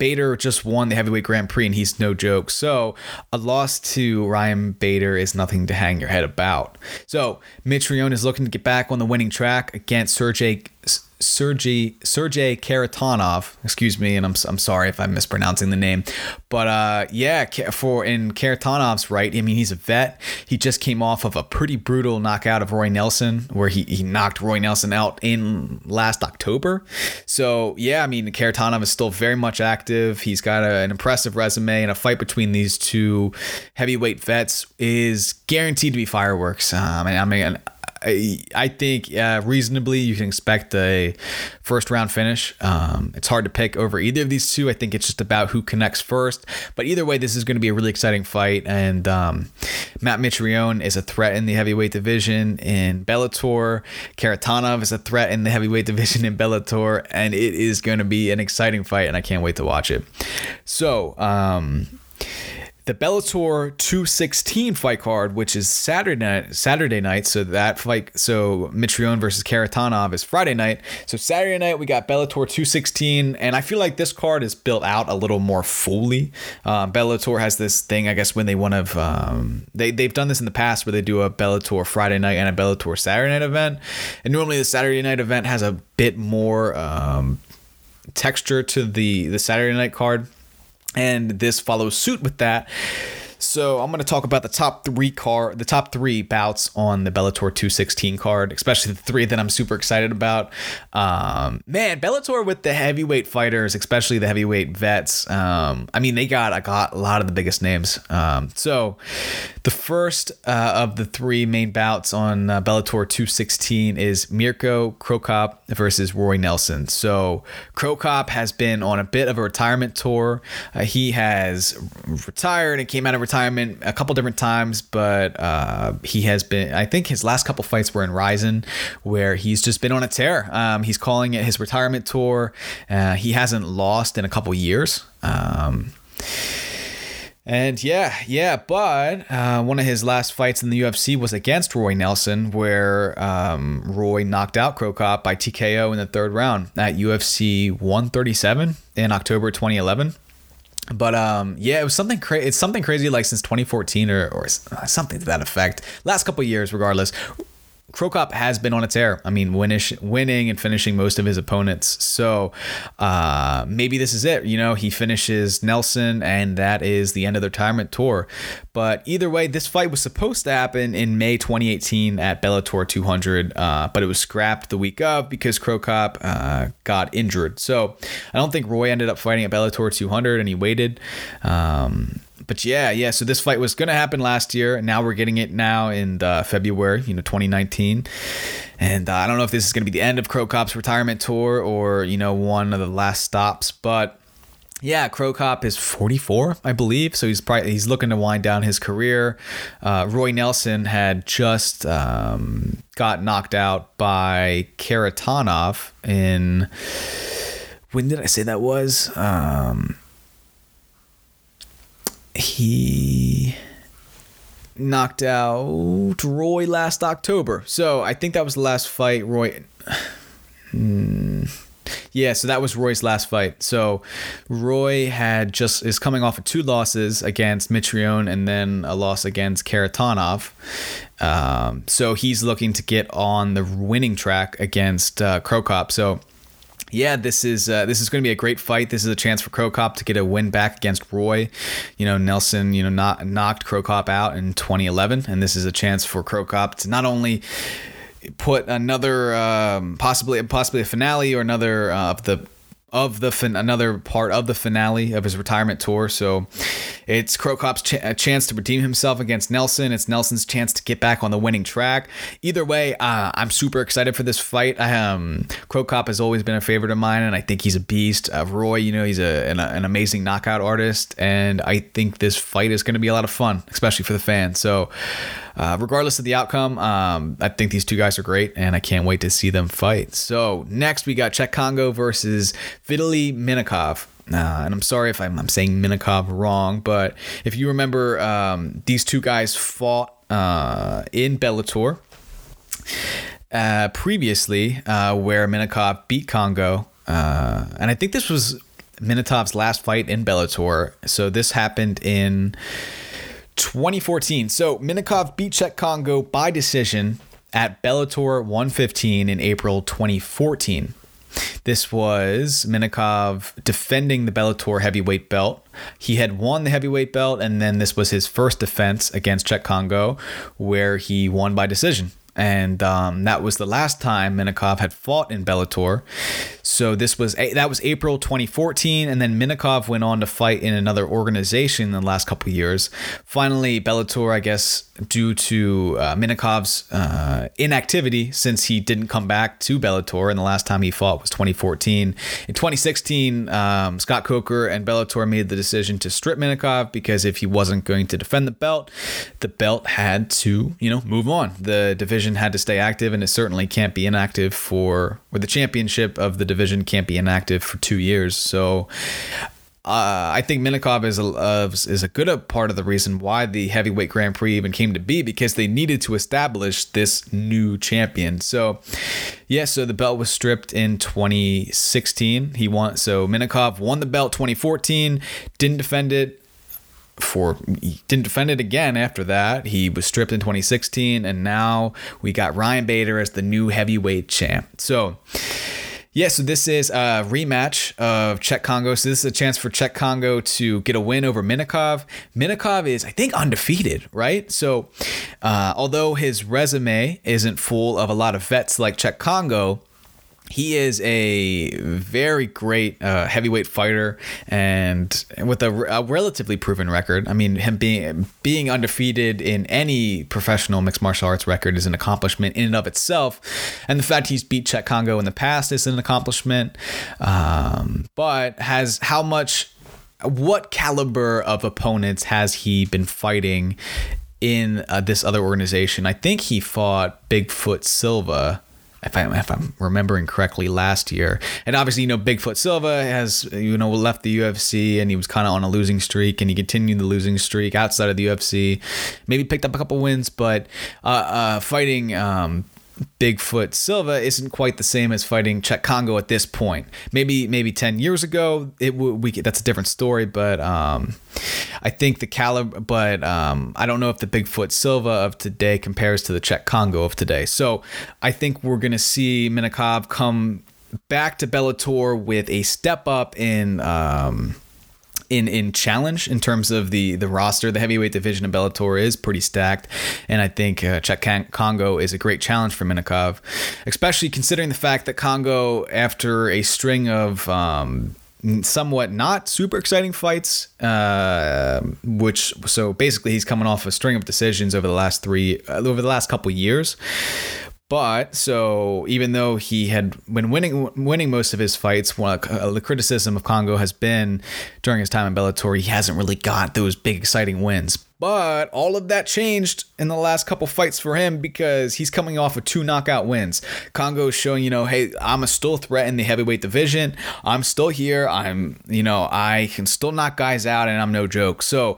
Bader just won the heavyweight Grand Prix and he's no joke. So a loss to Ryan Bader is nothing to hang your head about. So Mitrione is looking to get back on the winning track against Sergey Sergey Sergey Karatanov. Excuse me, and I'm I'm sorry if I'm mispronouncing the name, but uh, yeah, for in Karatanov's right. I mean, he's a vet. He just came off of a pretty brutal knockout of Roy Nelson, where he he knocked Roy Nelson out in last October. So yeah, I mean, Karatanov is still very much active. He's got a, an impressive resume, and a fight between these two heavyweight vets is guaranteed to be fireworks. Um, and I mean. I, think uh, reasonably you can expect a first round finish. Um, it's hard to pick over either of these two. I think it's just about who connects first. But either way, this is going to be a really exciting fight. And um, Matt Mitrione is a threat in the heavyweight division in Bellator. Karatanov is a threat in the heavyweight division in Bellator. And it is going to be an exciting fight, and I can't wait to watch it. So, um, the Bellator 216 fight card, which is Saturday night, Saturday night. So that fight, so Mitrione versus Karatanov is Friday night. So Saturday night we got Bellator 216, and I feel like this card is built out a little more fully. Um, Bellator has this thing, I guess, when they want to, um, they they've done this in the past where they do a Bellator Friday night and a Bellator Saturday night event, and normally the Saturday night event has a bit more um, texture to the the Saturday night card and this follows suit with that. So I'm going to talk about the top three car, the top three bouts on the Bellator 216 card, especially the three that I'm super excited about. Um, man, Bellator with the heavyweight fighters, especially the heavyweight vets. Um, I mean, they got I got a lot of the biggest names. Um, so the first uh, of the three main bouts on uh, Bellator 216 is Mirko Cro Cop versus Roy Nelson. So Cro Cop has been on a bit of a retirement tour. Uh, he has retired and came out of retirement a couple different times, but uh, he has been. I think his last couple fights were in Rizin, where he's just been on a tear. Um, he's calling it his retirement tour. Uh, he hasn't lost in a couple years. Um, and yeah, yeah, but uh, one of his last fights in the UFC was against Roy Nelson, where um, Roy knocked out Cro Cop by TKO in the third round at UFC 137 in October 2011. But um, yeah, it was something crazy. It's something crazy like since 2014 or, or something to that effect. Last couple years, regardless. Cro Cop has been on a tear. I mean, winish, winning and finishing most of his opponents. So uh, maybe this is it. You know, he finishes Nelson, and that is the end of the retirement tour. But either way, this fight was supposed to happen in May 2018 at Bellator 200, uh, but it was scrapped the week of because Cro Cop uh, got injured. So I don't think Roy ended up fighting at Bellator 200, and he waited. Um, but yeah, yeah. So this fight was going to happen last year, and now we're getting it now in uh, February, you know, 2019. And uh, I don't know if this is going to be the end of Cro Cop's retirement tour or you know one of the last stops, but. Yeah, Cro Cop is 44, I believe. So he's probably he's looking to wind down his career. Uh, Roy Nelson had just um, got knocked out by Karatanov in when did I say that was? Um, he knocked out Roy last October. So I think that was the last fight Roy. Hmm. Yeah, so that was Roy's last fight. So Roy had just is coming off of two losses against Mitrione and then a loss against Karatanov. Um, so he's looking to get on the winning track against uh, Cro Cop. So yeah, this is uh, this is going to be a great fight. This is a chance for Cro Cop to get a win back against Roy. You know, Nelson, you know, not knocked Cro Cop out in 2011, and this is a chance for Cro Cop to not only put another um, possibly possibly a finale or another uh, of the of the fin- another part of the finale of his retirement tour. So it's Cro Cop's chance to redeem himself against Nelson. It's Nelson's chance to get back on the winning track. Either way, uh, I'm super excited for this fight. I, um, Cro Cop has always been a favorite of mine, and I think he's a beast. Uh, Roy, you know, he's a, an, an amazing knockout artist, and I think this fight is going to be a lot of fun, especially for the fans. So. Uh, regardless of the outcome, um, I think these two guys are great, and I can't wait to see them fight. So next we got Cheick Kongo versus Vitaly Minakov. Uh, and I'm sorry if I'm, I'm, saying Minakov wrong, but if you remember, um, these two guys fought uh, in Bellator uh, previously, uh, where Minakov beat Kongo. uh, and I think this was Minakov's last fight in Bellator. So this happened in 2014. So Minakov beat Cheick Kongo by decision at Bellator 115 in April 2014. This was Minakov defending the Bellator heavyweight belt. He had won the heavyweight belt, and then this was his first defense against Cheick Kongo, where he won by decision and um, that was the last time Minakov had fought in Bellator. So this was that was April 2014, and then Minakov went on to fight in another organization in the last couple years. Finally, Bellator, I guess, due to uh, Minakov's uh, inactivity since he didn't come back to Bellator, and the last time he fought was 2014. In 2016, um, Scott Coker and Bellator made the decision to strip Minakov because if he wasn't going to defend the belt, the belt had to, you know, move on. The division had to stay active, and it certainly can't be inactive for, or the championship of the division can't be inactive for two years. So uh, I think Minakov is a uh, is a good part of the reason why the heavyweight Grand Prix even came to be because they needed to establish this new champion. So, yeah, so the belt was stripped in 2016. He won. So Minakov won the belt 2014, didn't defend it for didn't defend it again after that. He was stripped in 2016, and now we got Ryan Bader as the new heavyweight champ. So yeah, so this is a rematch of Cheick Kongo. So this is a chance for Cheick Kongo to get a win over Minakov. Minakov is, I think, undefeated, right? So uh, although his resume isn't full of a lot of vets like Cheick Kongo, he is a very great uh, heavyweight fighter and with a, a, relatively proven record. I mean, him being being undefeated in any professional mixed martial arts record is an accomplishment in and of itself, and the fact he's beat Cheick Kongo in the past is an accomplishment. Um, but has how much? What caliber of opponents has he been fighting in uh, this other organization? I think he fought Bigfoot Silva if I'm if I'm remembering correctly last year. And obviously, you know, Bigfoot Silva has you know left the UFC and he was kind of on a losing streak and he continued the losing streak outside of the UFC. Maybe picked up a couple wins, but uh, uh, fighting um, Bigfoot Silva isn't quite the same as fighting Cheick Kongo at this point. Maybe maybe ten years ago, it would we could, that's a different story. But um, I think the caliber, but um, I don't know if the Bigfoot Silva of today compares to the Cheick Kongo of today. So I think we're gonna see Minakov come back to Bellator with a step up in. Um, in in challenge in terms of the the roster. The heavyweight division of Bellator is pretty stacked, and I think uh, Cheick Kongo is a great challenge for Minakov, especially considering the fact that Kongo, after a string of um, somewhat not super exciting fights uh, which so basically he's coming off a string of decisions over the last three uh, over the last couple years but so even though he had been winning winning most of his fights, one uh, the criticism of Kongo has been during his time in Bellator, he hasn't really got those big exciting wins. But all of that changed in the last couple fights for him because he's coming off of two knockout wins. Kongo's showing, you know, hey, I'm a still threat in the heavyweight division. I'm still here. I'm, you know, I can still knock guys out and I'm no joke. So,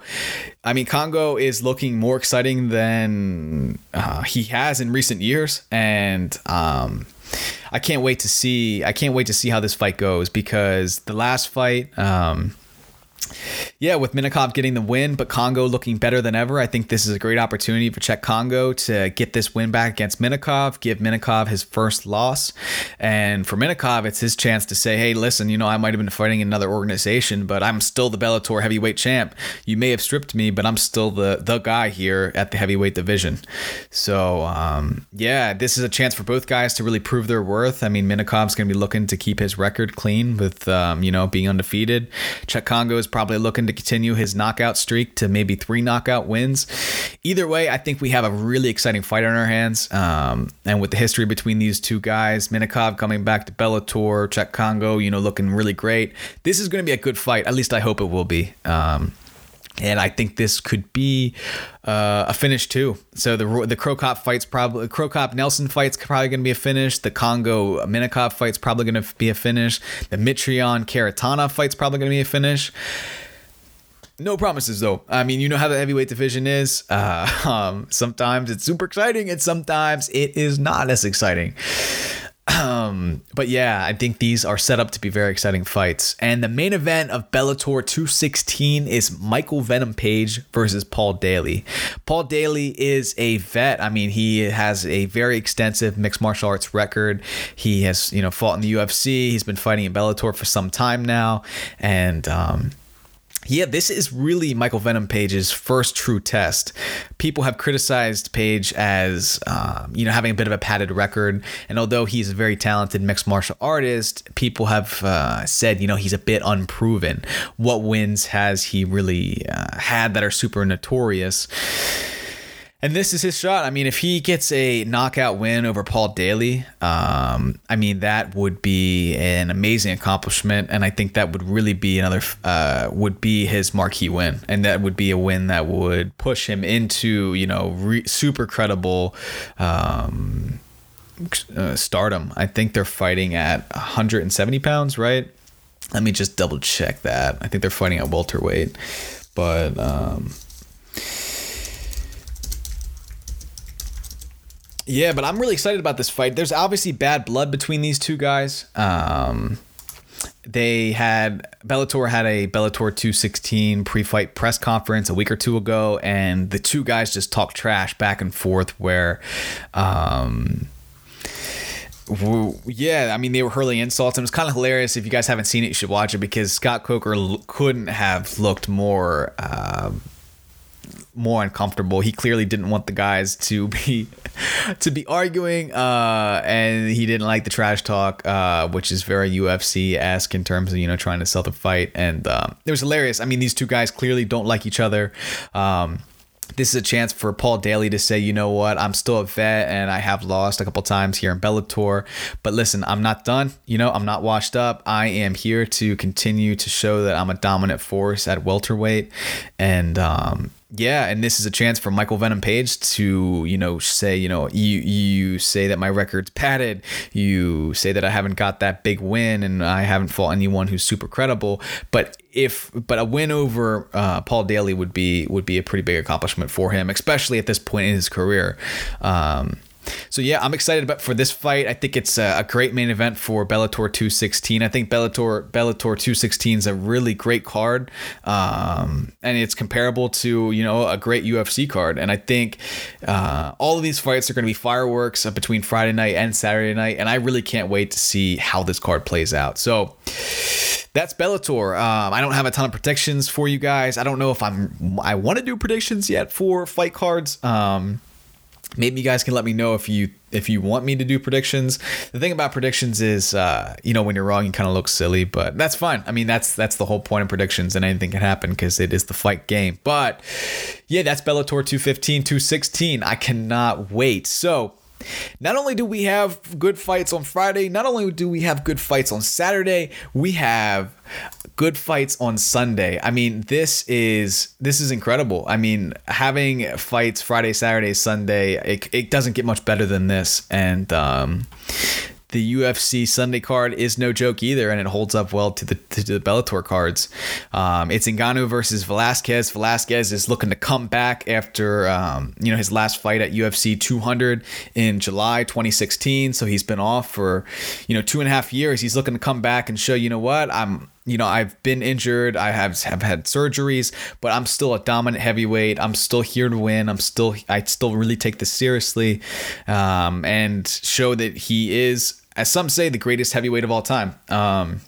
I mean, Kongo is looking more exciting than uh, he has in recent years. And, um, I can't wait to see. I can't wait to see how this fight goes because the last fight, um, yeah, with Minakov getting the win, but Kongo looking better than ever, I think this is a great opportunity for Cheick Kongo to get this win back against Minakov, give Minakov his first loss. And for Minakov, it's his chance to say, hey, listen, you know, I might have been fighting another organization, but I'm still the Bellator heavyweight champ. You may have stripped me, but I'm still the, the guy here at the heavyweight division. So, um, yeah, this is a chance for both guys to really prove their worth. I mean, Minakov's going to be looking to keep his record clean with, um, you know, being undefeated. Cheick Kongo is probably looking to continue his knockout streak to maybe three knockout wins. Either way, I think we have a really exciting fight on our hands. Um, and with the history between these two guys, Minakov coming back to Bellator, Cheick Kongo, you know, looking really great. This is going to be a good fight. At least I hope it will be. Um, and I think this could be uh, a finish too. So the the Cro Cop fight's probably Cro Cop Nelson fight's probably going to be a finish. The Kongo Minakov fight's probably going to be a finish. The Mitrion Karatana fight's probably going to be a finish. No promises though. I mean, you know how the heavyweight division is. Uh, um, sometimes it's super exciting, and sometimes it is not as exciting. Um, but yeah, I think these are set up to be very exciting fights. And the main event of Bellator 216 is Michael Venom Page versus Paul Daley. Paul Daley is a vet. I mean, he has a very extensive mixed martial arts record. He has, you know, fought in the UFC. He's been fighting in Bellator for some time now, and um, yeah, this is really Michael Venom Page's first true test. People have criticized Page as, um, you know, having a bit of a padded record, and although he's a very talented mixed martial artist, people have uh, said, you know, he's a bit unproven. What wins has he really uh, had that are super notorious? And this is his shot. I mean, if he gets a knockout win over Paul Daley, um, I mean, that would be an amazing accomplishment. And I think that would really be another, uh, would be his marquee win. And that would be a win that would push him into, you know, re- super credible. Um, uh, stardom. I think they're fighting at 170 pounds, right? Let me just double check that. I think they're fighting at welterweight, but um, Yeah, but I'm really excited about this fight. There's obviously bad blood between these two guys. Um, they had Bellator had a Bellator 216 pre-fight press conference a week or two ago, and the two guys just talked trash back and forth. Where, um, yeah, I mean they were hurling insults, and it was kind of hilarious. If you guys haven't seen it, you should watch it because Scott Coker couldn't have looked more. Uh, more uncomfortable. He clearly didn't want the guys to be to be arguing, uh, and he didn't like the trash talk, uh, which is very UFC esque in terms of you know trying to sell the fight. And um, it was hilarious. I mean, these two guys clearly don't like each other. Um, this is a chance for Paul Daley to say, you know what, I'm still a vet and I have lost a couple times here in Bellator. But listen, I'm not done. You know, I'm not washed up. I am here to continue to show that I'm a dominant force at welterweight. And um, yeah, and this is a chance for Michael Venom Page to, you know, say, you know, you you say that my record's padded. You say that I haven't got that big win and I haven't fought anyone who's super credible. But if but a win over uh, Paul Daley would be would be a pretty big accomplishment for him, especially at this point in his career. Um, so yeah, I'm excited about for this fight. I think it's a, a, great main event for Bellator 216. I think Bellator Bellator 216 is a really great card, um, and it's comparable to you know a great UFC card. And I think uh, all of these fights are going to be fireworks between Friday night and Saturday night, and I really can't wait to see how this card plays out. So that's Bellator. Um, I don't have a ton of predictions for you guys. I don't know if I'm I want to do predictions yet for fight cards. Um, maybe you guys can let me know if you if you want me to do predictions. The thing about predictions is uh, you know when you're wrong you kind of look silly but that's fine. I mean that's that's the whole point of predictions and anything can happen because it is the fight game. But yeah that's bellator 215 216 i cannot wait. So not only do we have good fights on Friday, not only do we have good fights on Saturday, we have good fights on Sunday. I mean, this is this is incredible. I mean, having fights Friday, Saturday, Sunday, it, it doesn't get much better than this. And um, the UFC Sunday card is no joke either, and it holds up well to the to the Bellator cards. Um, it's Ngannou versus Velasquez. Velasquez is looking to come back after um, you know his last fight at UFC 200 in July 2016. So he's been off for you know two and a half years. He's looking to come back and show you know what I'm you know, I've been injured. I have have had surgeries, but I'm still a dominant heavyweight. I'm still here to win. I'm still I still really take this seriously, um, and show that he is, as some say, the greatest heavyweight of all time. Um,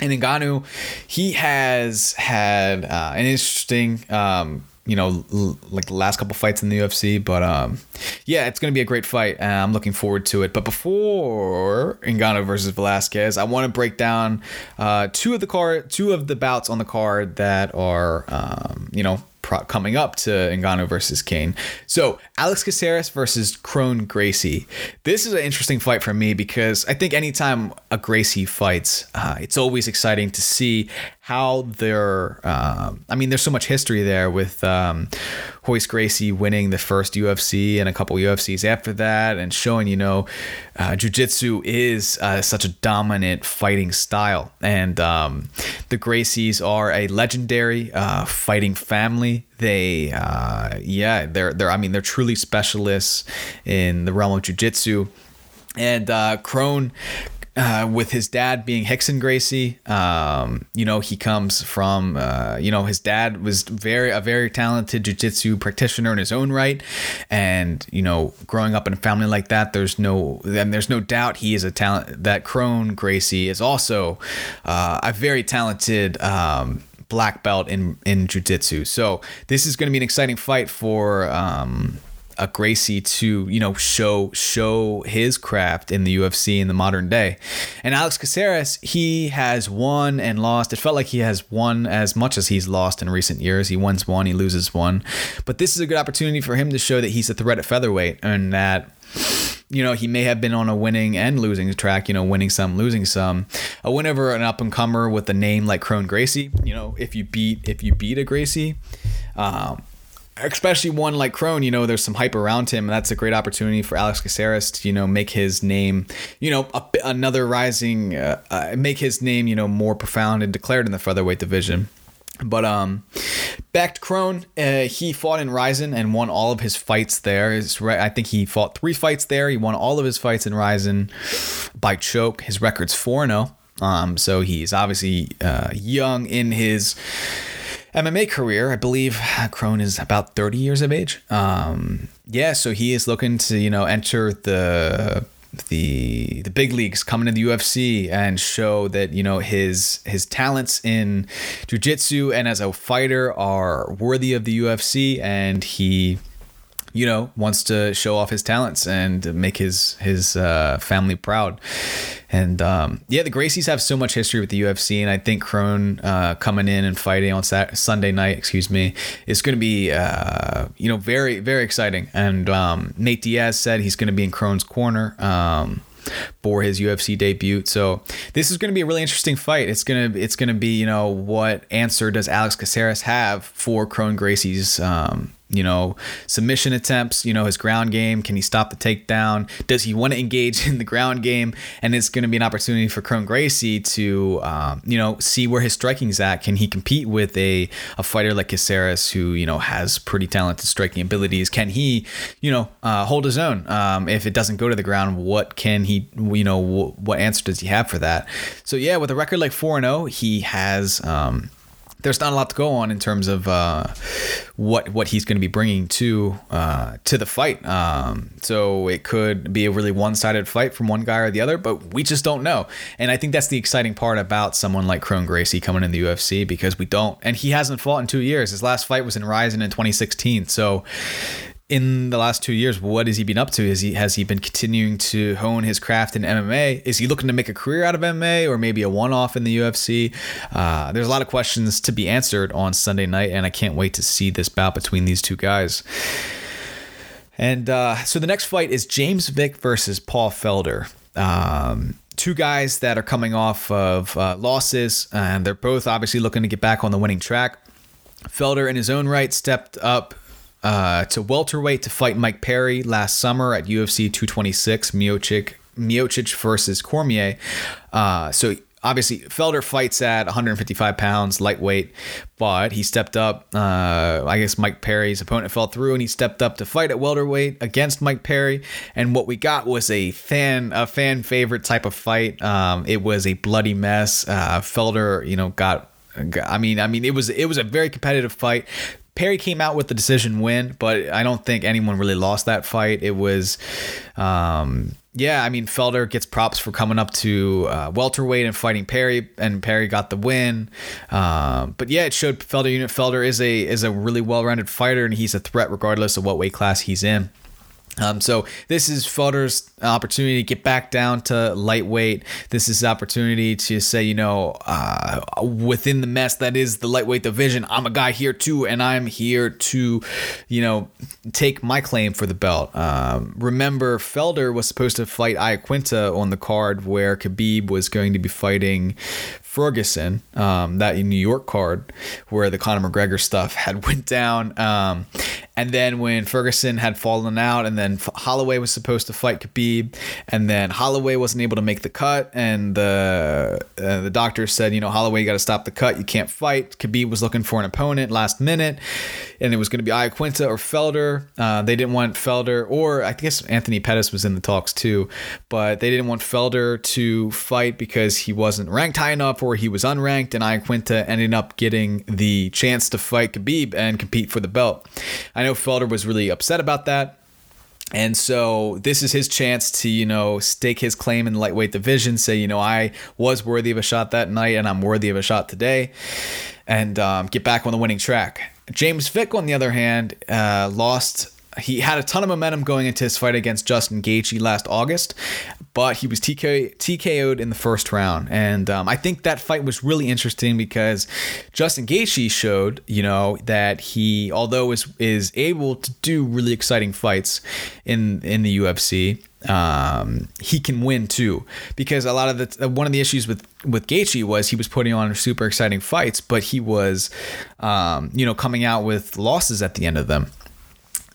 and Ngannou, he has had uh, an interesting. Um, you know, l- like the last couple fights in the UFC. But um, yeah, it's going to be a great fight. I'm looking forward to it. But before Ngannou versus Velasquez, I want to break down uh, two of the card, two of the bouts on the card that are, um, you know, pro- coming up to Ngannou versus Cain. So Alex Caceres versus Kron Gracie. This is an interesting fight for me because I think anytime a Gracie fights, uh, it's always exciting to see how they're. Um, I mean, there's so much history there with um, Royce Gracie winning the first UFC and a couple UFCs after that, and showing you know, uh, jujitsu is uh, such a dominant fighting style, and um, the Gracies are a legendary uh, fighting family. They, uh, yeah, they're they're. I mean, they're truly specialists in the realm of jujitsu. And uh, Kron uh, with his dad being Rickson Gracie. Um, you know, he comes from, uh, you know, his dad was very a very talented jiu-jitsu practitioner in his own right, and you know, growing up in a family like that, there's no, and there's no doubt he is a talent. That Kron Gracie is also uh, a very talented. Um, black belt in in jiu-jitsu so this is going to be an exciting fight for um, a Gracie to you know show show his craft in the UFC in the modern day. And Alex Caceres, he has won and lost. It felt like he has won as much as he's lost in recent years. He wins one, he loses one. But this is a good opportunity for him to show that he's a threat at featherweight and that you know, he may have been on a winning and losing track, you know, winning some, losing some. A win over an up and comer with a name like Kron Gracie, you know, if you beat if you beat a Gracie, um, especially one like Kron, you know, there's some hype around him, and that's a great opportunity for Alex Caceres to, you know, make his name, you know, a, another rising, uh, uh, make his name, you know, more profound and declared in the featherweight division. But um, back to Kron, uh, he fought in Rizin and won all of his fights there. His, I think he fought three fights there. He won all of his fights in Rizin by choke. His record's four zero. Oh. Um, so he's obviously uh, young in his MMA career. I believe Kron is about 30 years of age. Um, yeah, so he is looking to you know enter the the the big leagues coming to the UFC and show that you know his his talents in jiu-jitsu and as a fighter are worthy of the UFC and he you know, wants to show off his talents and make his his uh, family proud. And um, yeah, the Gracies have so much history with the UFC, and I think Kron uh, coming in and fighting on Sunday night, excuse me, is going to be uh, you know very very exciting. And um, Nate Diaz said he's going to be in Kron's corner. Um, for his UFC debut. So this is going to be a really interesting fight. It's gonna it's gonna be you know what answer does Alex Caceres have for Kron Gracie's um, you know, submission attempts, you know, his ground game. Can he stop the takedown? Does he want to engage in the ground game? And it's going to be an opportunity for Kron Gracie to, um, you know, see where his striking's at. Can he compete with a, a fighter like Caceres who, you know, has pretty talented striking abilities? Can he, you know, uh, hold his own? Um, if it doesn't go to the ground, what can he, you know, what answer does he have for that? So, yeah, with a record like 4 0, he has, um, there's not a lot to go on in terms of uh, what what he's going to be bringing to uh, to the fight. Um, so it could be a really one sided fight from one guy or the other, but we just don't know. And I think that's the exciting part about someone like Kron Gracie coming in the UFC because we don't. And he hasn't fought in two years. His last fight was in Rizin in 2016. So in the last two years, what has he been up to? Is he has he been continuing to hone his craft in MMA? Is he looking to make a career out of MMA or maybe a one-off in the UFC? Uh, there's a lot of questions to be answered on Sunday night, and I can't wait to see this bout between these two guys. And uh, so the next fight is James Vick versus Paul Felder. Um, two guys that are coming off of uh, losses, and they're both obviously looking to get back on the winning track. Felder, in his own right, stepped up uh, to welterweight to fight Mike Perry last summer at UFC 226, Miocic, Miocic versus Cormier. Uh, so obviously Felder fights at 155 pounds, lightweight, but he stepped up. Uh, I guess Mike Perry's opponent fell through, and he stepped up to fight at welterweight against Mike Perry. And what we got was a fan a fan favorite type of fight. Um, it was a bloody mess. Uh, Felder, you know, got. I mean, I mean, it was it was a very competitive fight. Perry came out with the decision win, but I don't think anyone really lost that fight. It was, um, yeah, I mean, Felder gets props for coming up to uh, welterweight and fighting Perry, and Perry got the win. Um, but yeah, it showed Felder unit Felder is a is a really well rounded fighter, and he's a threat regardless of what weight class he's in. Um, so this is Felder's opportunity to get back down to lightweight. This is opportunity to say, you know, uh, within the mess that is the lightweight division, I'm a guy here too, and I'm here to, you know, take my claim for the belt. Um, remember, Felder was supposed to fight Iaquinta on the card where Khabib was going to be fighting Ferguson, um, that New York card where the Conor McGregor stuff had went down. Um, and then when Ferguson had fallen out, and then Holloway was supposed to fight Khabib, and then Holloway wasn't able to make the cut, and the uh, the doctor said, you know, Holloway, you got to stop the cut. You can't fight. Khabib was looking for an opponent last minute, and it was going to be Iaquinta or Felder. Uh, they didn't want Felder, or I guess Anthony Pettis was in the talks too, but they didn't want Felder to fight because he wasn't ranked high enough or he was unranked, and Iaquinta ended up getting the chance to fight Khabib and compete for the belt. I know Felder was really upset about that. And so this is his chance to, you know, stake his claim in the lightweight division, say, you know, I was worthy of a shot that night and I'm worthy of a shot today, and um, get back on the winning track. James Vick, on the other hand, uh, lost he had a ton of momentum going into his fight against Justin Gaethje last August, but he was TK, TKO'd in the first round. And um, I think that fight was really interesting because Justin Gaethje showed, you know, that he, although is is able to do really exciting fights in in the UFC, um, he can win too. Because a lot of the one of the issues with with Gaethje was he was putting on super exciting fights, but he was, um, you know, coming out with losses at the end of them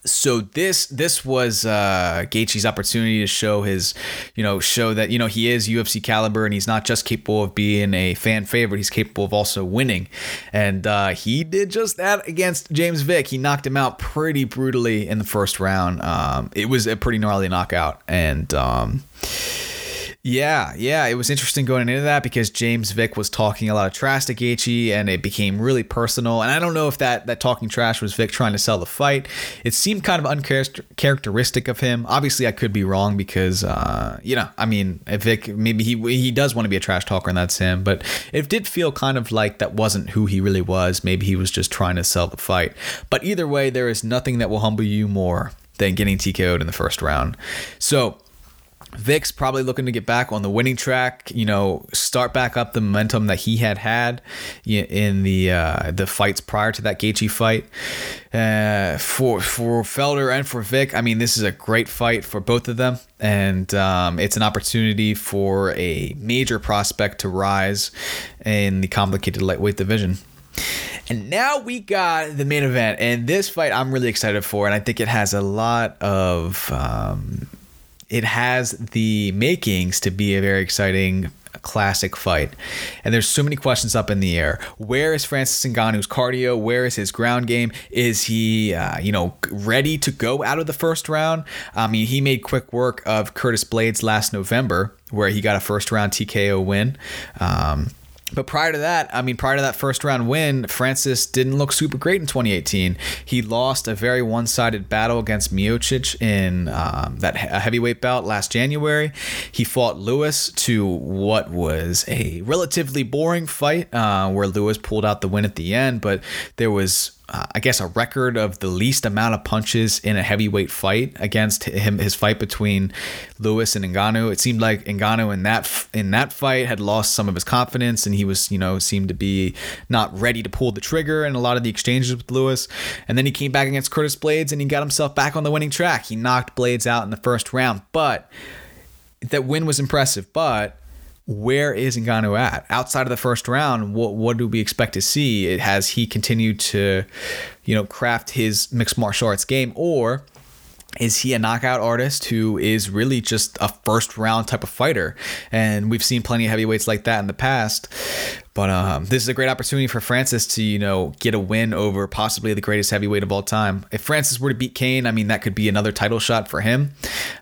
so this this was uh, Gaethje's opportunity to show his, you know, show that you know he is UFC caliber and he's not just capable of being a fan favorite. He's capable of also winning, and uh, he did just that against James Vick. He knocked him out pretty brutally in the first round. Um, it was a pretty gnarly knockout, and. Um, yeah, yeah, it was interesting going into that because James Vick was talking a lot of trash to Gaethje, and it became really personal. And I don't know if that that talking trash was Vick trying to sell the fight. It seemed kind of uncharacteristic of him. Obviously, I could be wrong because, uh, you know, I mean, Vick maybe he he does want to be a trash talker, and that's him. But it did feel kind of like that wasn't who he really was. Maybe he was just trying to sell the fight. But either way, there is nothing that will humble you more than getting TKO'd in the first round. So Vick's probably looking to get back on the winning track, you know, start back up the momentum that he had had in the uh, the fights prior to that Gaethje fight. Uh, for for Felder and for Vick, I mean, this is a great fight for both of them, and um, it's an opportunity for a major prospect to rise in the complicated lightweight division. And now we got the main event, and this fight I'm really excited for, and I think it has a lot of. Um, it has the makings to be a very exciting classic fight. And there's so many questions up in the air. Where is Francis Ngannou's cardio? Where is his ground game? Is he, uh, you know, ready to go out of the first round? I mean, he made quick work of Curtis Blaydes last November, where he got a first round TKO win. Um, but prior to that, I mean, prior to that first round win, Francis didn't look super great in 2018. He lost a very one sided battle against Miocic in um, that heavyweight bout last January. He fought Lewis to what was a relatively boring fight uh, where Lewis pulled out the win at the end, but there was uh, I guess a record of the least amount of punches in a heavyweight fight against him his fight between Lewis and Ngannou. It seemed like Ngannou in that in that fight had lost some of his confidence and he was, you know, seemed to be not ready to pull the trigger in a lot of the exchanges with Lewis. And then he came back against Curtis Blaydes and he got himself back on the winning track. He knocked Blaydes out in the first round, but that win was impressive, but where is Ngannou at outside of the first round? What what do we expect to see? It has he continued to, you know, craft his mixed martial arts game, or is he a knockout artist who is really just a first round type of fighter? And we've seen plenty of heavyweights like that in the past. But um, this is a great opportunity for Francis to, you know, get a win over possibly the greatest heavyweight of all time. If Francis were to beat Cain, I mean, that could be another title shot for him.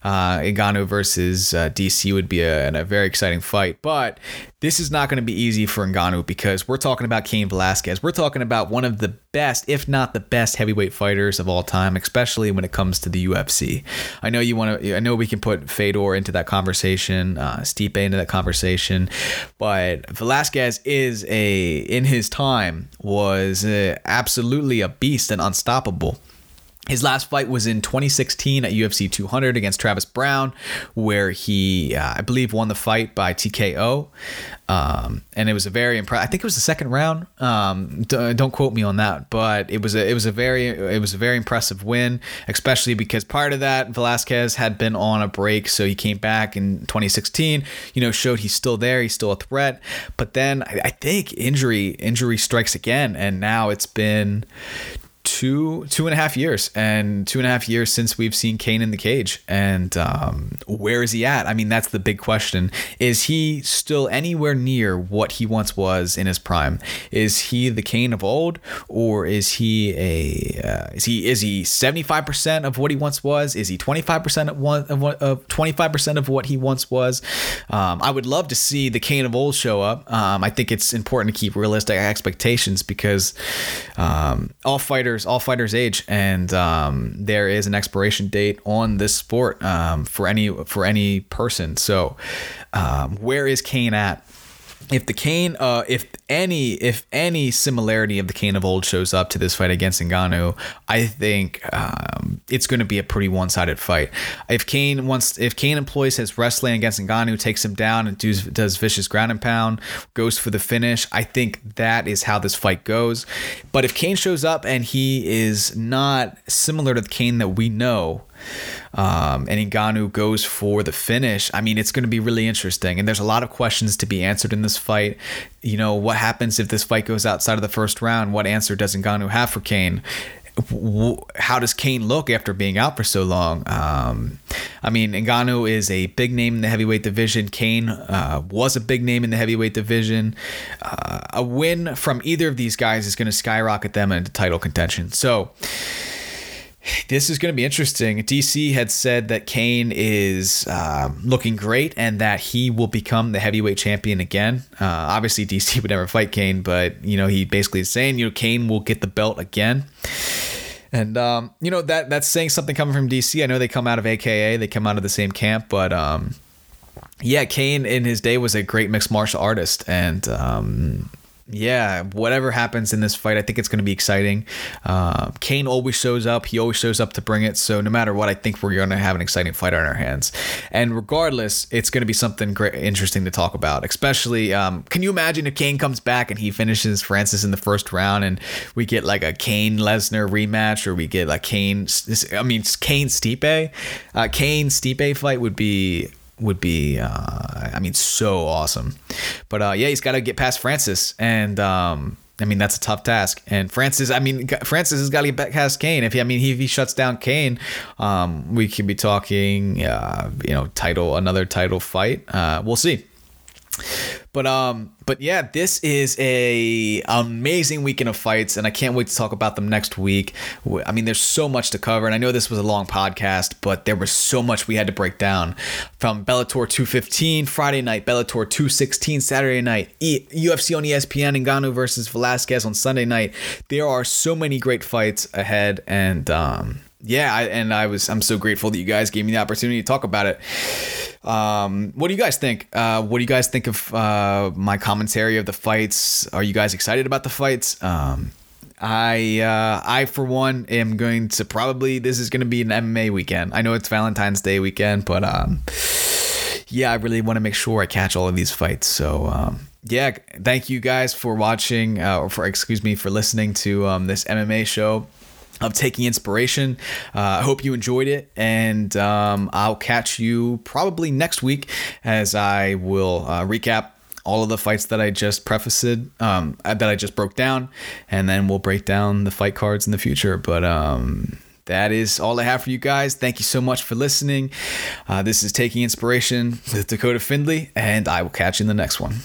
Uh, Ngannou versus uh, DC would be a, a very exciting fight. But this is not going to be easy for Ngannou because we're talking about Cain Velasquez. We're talking about one of the best, if not the best, heavyweight fighters of all time, especially when it comes to the UFC. I know you want to. I know we can put Fedor into that conversation, uh, Stipe into that conversation, but Velasquez is a in his time was uh, absolutely a beast and unstoppable. His last fight was in 2016 at UFC 200 against Travis Browne, where he, uh, I believe, won the fight by TKO. Um, and it was a very impressive. I think it was the second round. Um, d- don't quote me on that, but it was a it was a very it was a very impressive win, especially because part of that Velasquez had been on a break, so he came back in 2016. You know, showed he's still there, he's still a threat. But then I, I think injury injury strikes again, and now it's been two two and a half years and two and a half years since we've seen Cain in the cage. And um, where is he at? I mean that's the big question. Is he still anywhere near what he once was in his prime? Is he the Cain of old or is he a uh, is he is he 75% of what he once was? Is he 25% of of what of 25% of what he once was? Um, I would love to see the Cain of old show up. Um, I think it's important to keep realistic expectations because um, all fighters fighters, all fighters age, and um, there is an expiration date on this sport um, for any for any person. So, um, where is Cain at? If the Cain, uh, if any, if any similarity of the Cain of old shows up to this fight against Ngannou, I think um, it's going to be a pretty one-sided fight. If Cain wants, if Cain employs his wrestling against Ngannou, takes him down and does, does vicious ground and pound, goes for the finish, I think that is how this fight goes. But if Cain shows up and he is not similar to the Cain that we know, um, and Ngannou goes for the finish, I mean, it's going to be really interesting. And there's a lot of questions to be answered in this fight. You know, what happens if this fight goes outside of the first round? What answer does Ngannou have for Cain? how does Cain look after being out for so long? Um, I mean, Ngannou is a big name in the heavyweight division. Cain uh, was a big name in the heavyweight division. Uh, a win from either of these guys is going to skyrocket them into title contention. So, this is going to be interesting. DC had said that Cain is uh, looking great and that he will become the heavyweight champion again. Uh, obviously, DC would never fight Cain, but you know he basically is saying you know Cain will get the belt again. And um, you know that that's saying something coming from DC. I know they come out of AKA, they come out of the same camp, but um, yeah, Cain in his day was a great mixed martial artist, and um, yeah, whatever happens in this fight, I think it's going to be exciting. Uh, Cain always shows up. He always shows up to bring it. So no matter what, I think we're going to have an exciting fight on our hands. And regardless, it's going to be something great, interesting to talk about. Especially, um, can you imagine if Cain comes back and he finishes Francis in the first round, and we get like a Cain Lesnar rematch, or we get like Cain, I mean Cain Stipe, uh, Cain Stipe fight would be would be, uh, I mean, so awesome. But uh, yeah, he's got to get past Francis, and um, I mean that's a tough task. And Francis, I mean, Francis has got to get past Cain. If he, I mean, he, if he shuts down Cain, um, we could be talking, uh, you know, title, another title fight. Uh, we'll see. But um, but yeah, this is a amazing weekend of fights, and I can't wait to talk about them next week. I mean, there's so much to cover, and I know this was a long podcast, but there was so much we had to break down. From Bellator 215 Friday night, Bellator 216 Saturday night, e- UFC on ESPN, Ngannou versus Velasquez on Sunday night. There are so many great fights ahead, and um, yeah, I, and I was I'm so grateful that you guys gave me the opportunity to talk about it. Um, what do you guys think? Uh, what do you guys think of uh, my commentary of the fights? Are you guys excited about the fights? Um, I uh, I for one am going to probably this is going to be an MMA weekend. I know it's Valentine's Day weekend, but um, yeah, I really want to make sure I catch all of these fights. So um, yeah, thank you guys for watching uh, or for excuse me for listening to um, this MMA show of taking inspiration. Uh, I hope you enjoyed it, and um, I'll catch you probably next week as I will uh, recap all of the fights that I just prefaced, um, that I just broke down, and then we'll break down the fight cards in the future. But um, that is all I have for you guys. Thank you so much for listening. Uh, this is Taking Inspiration with Dakota Findley, and I will catch you in the next one.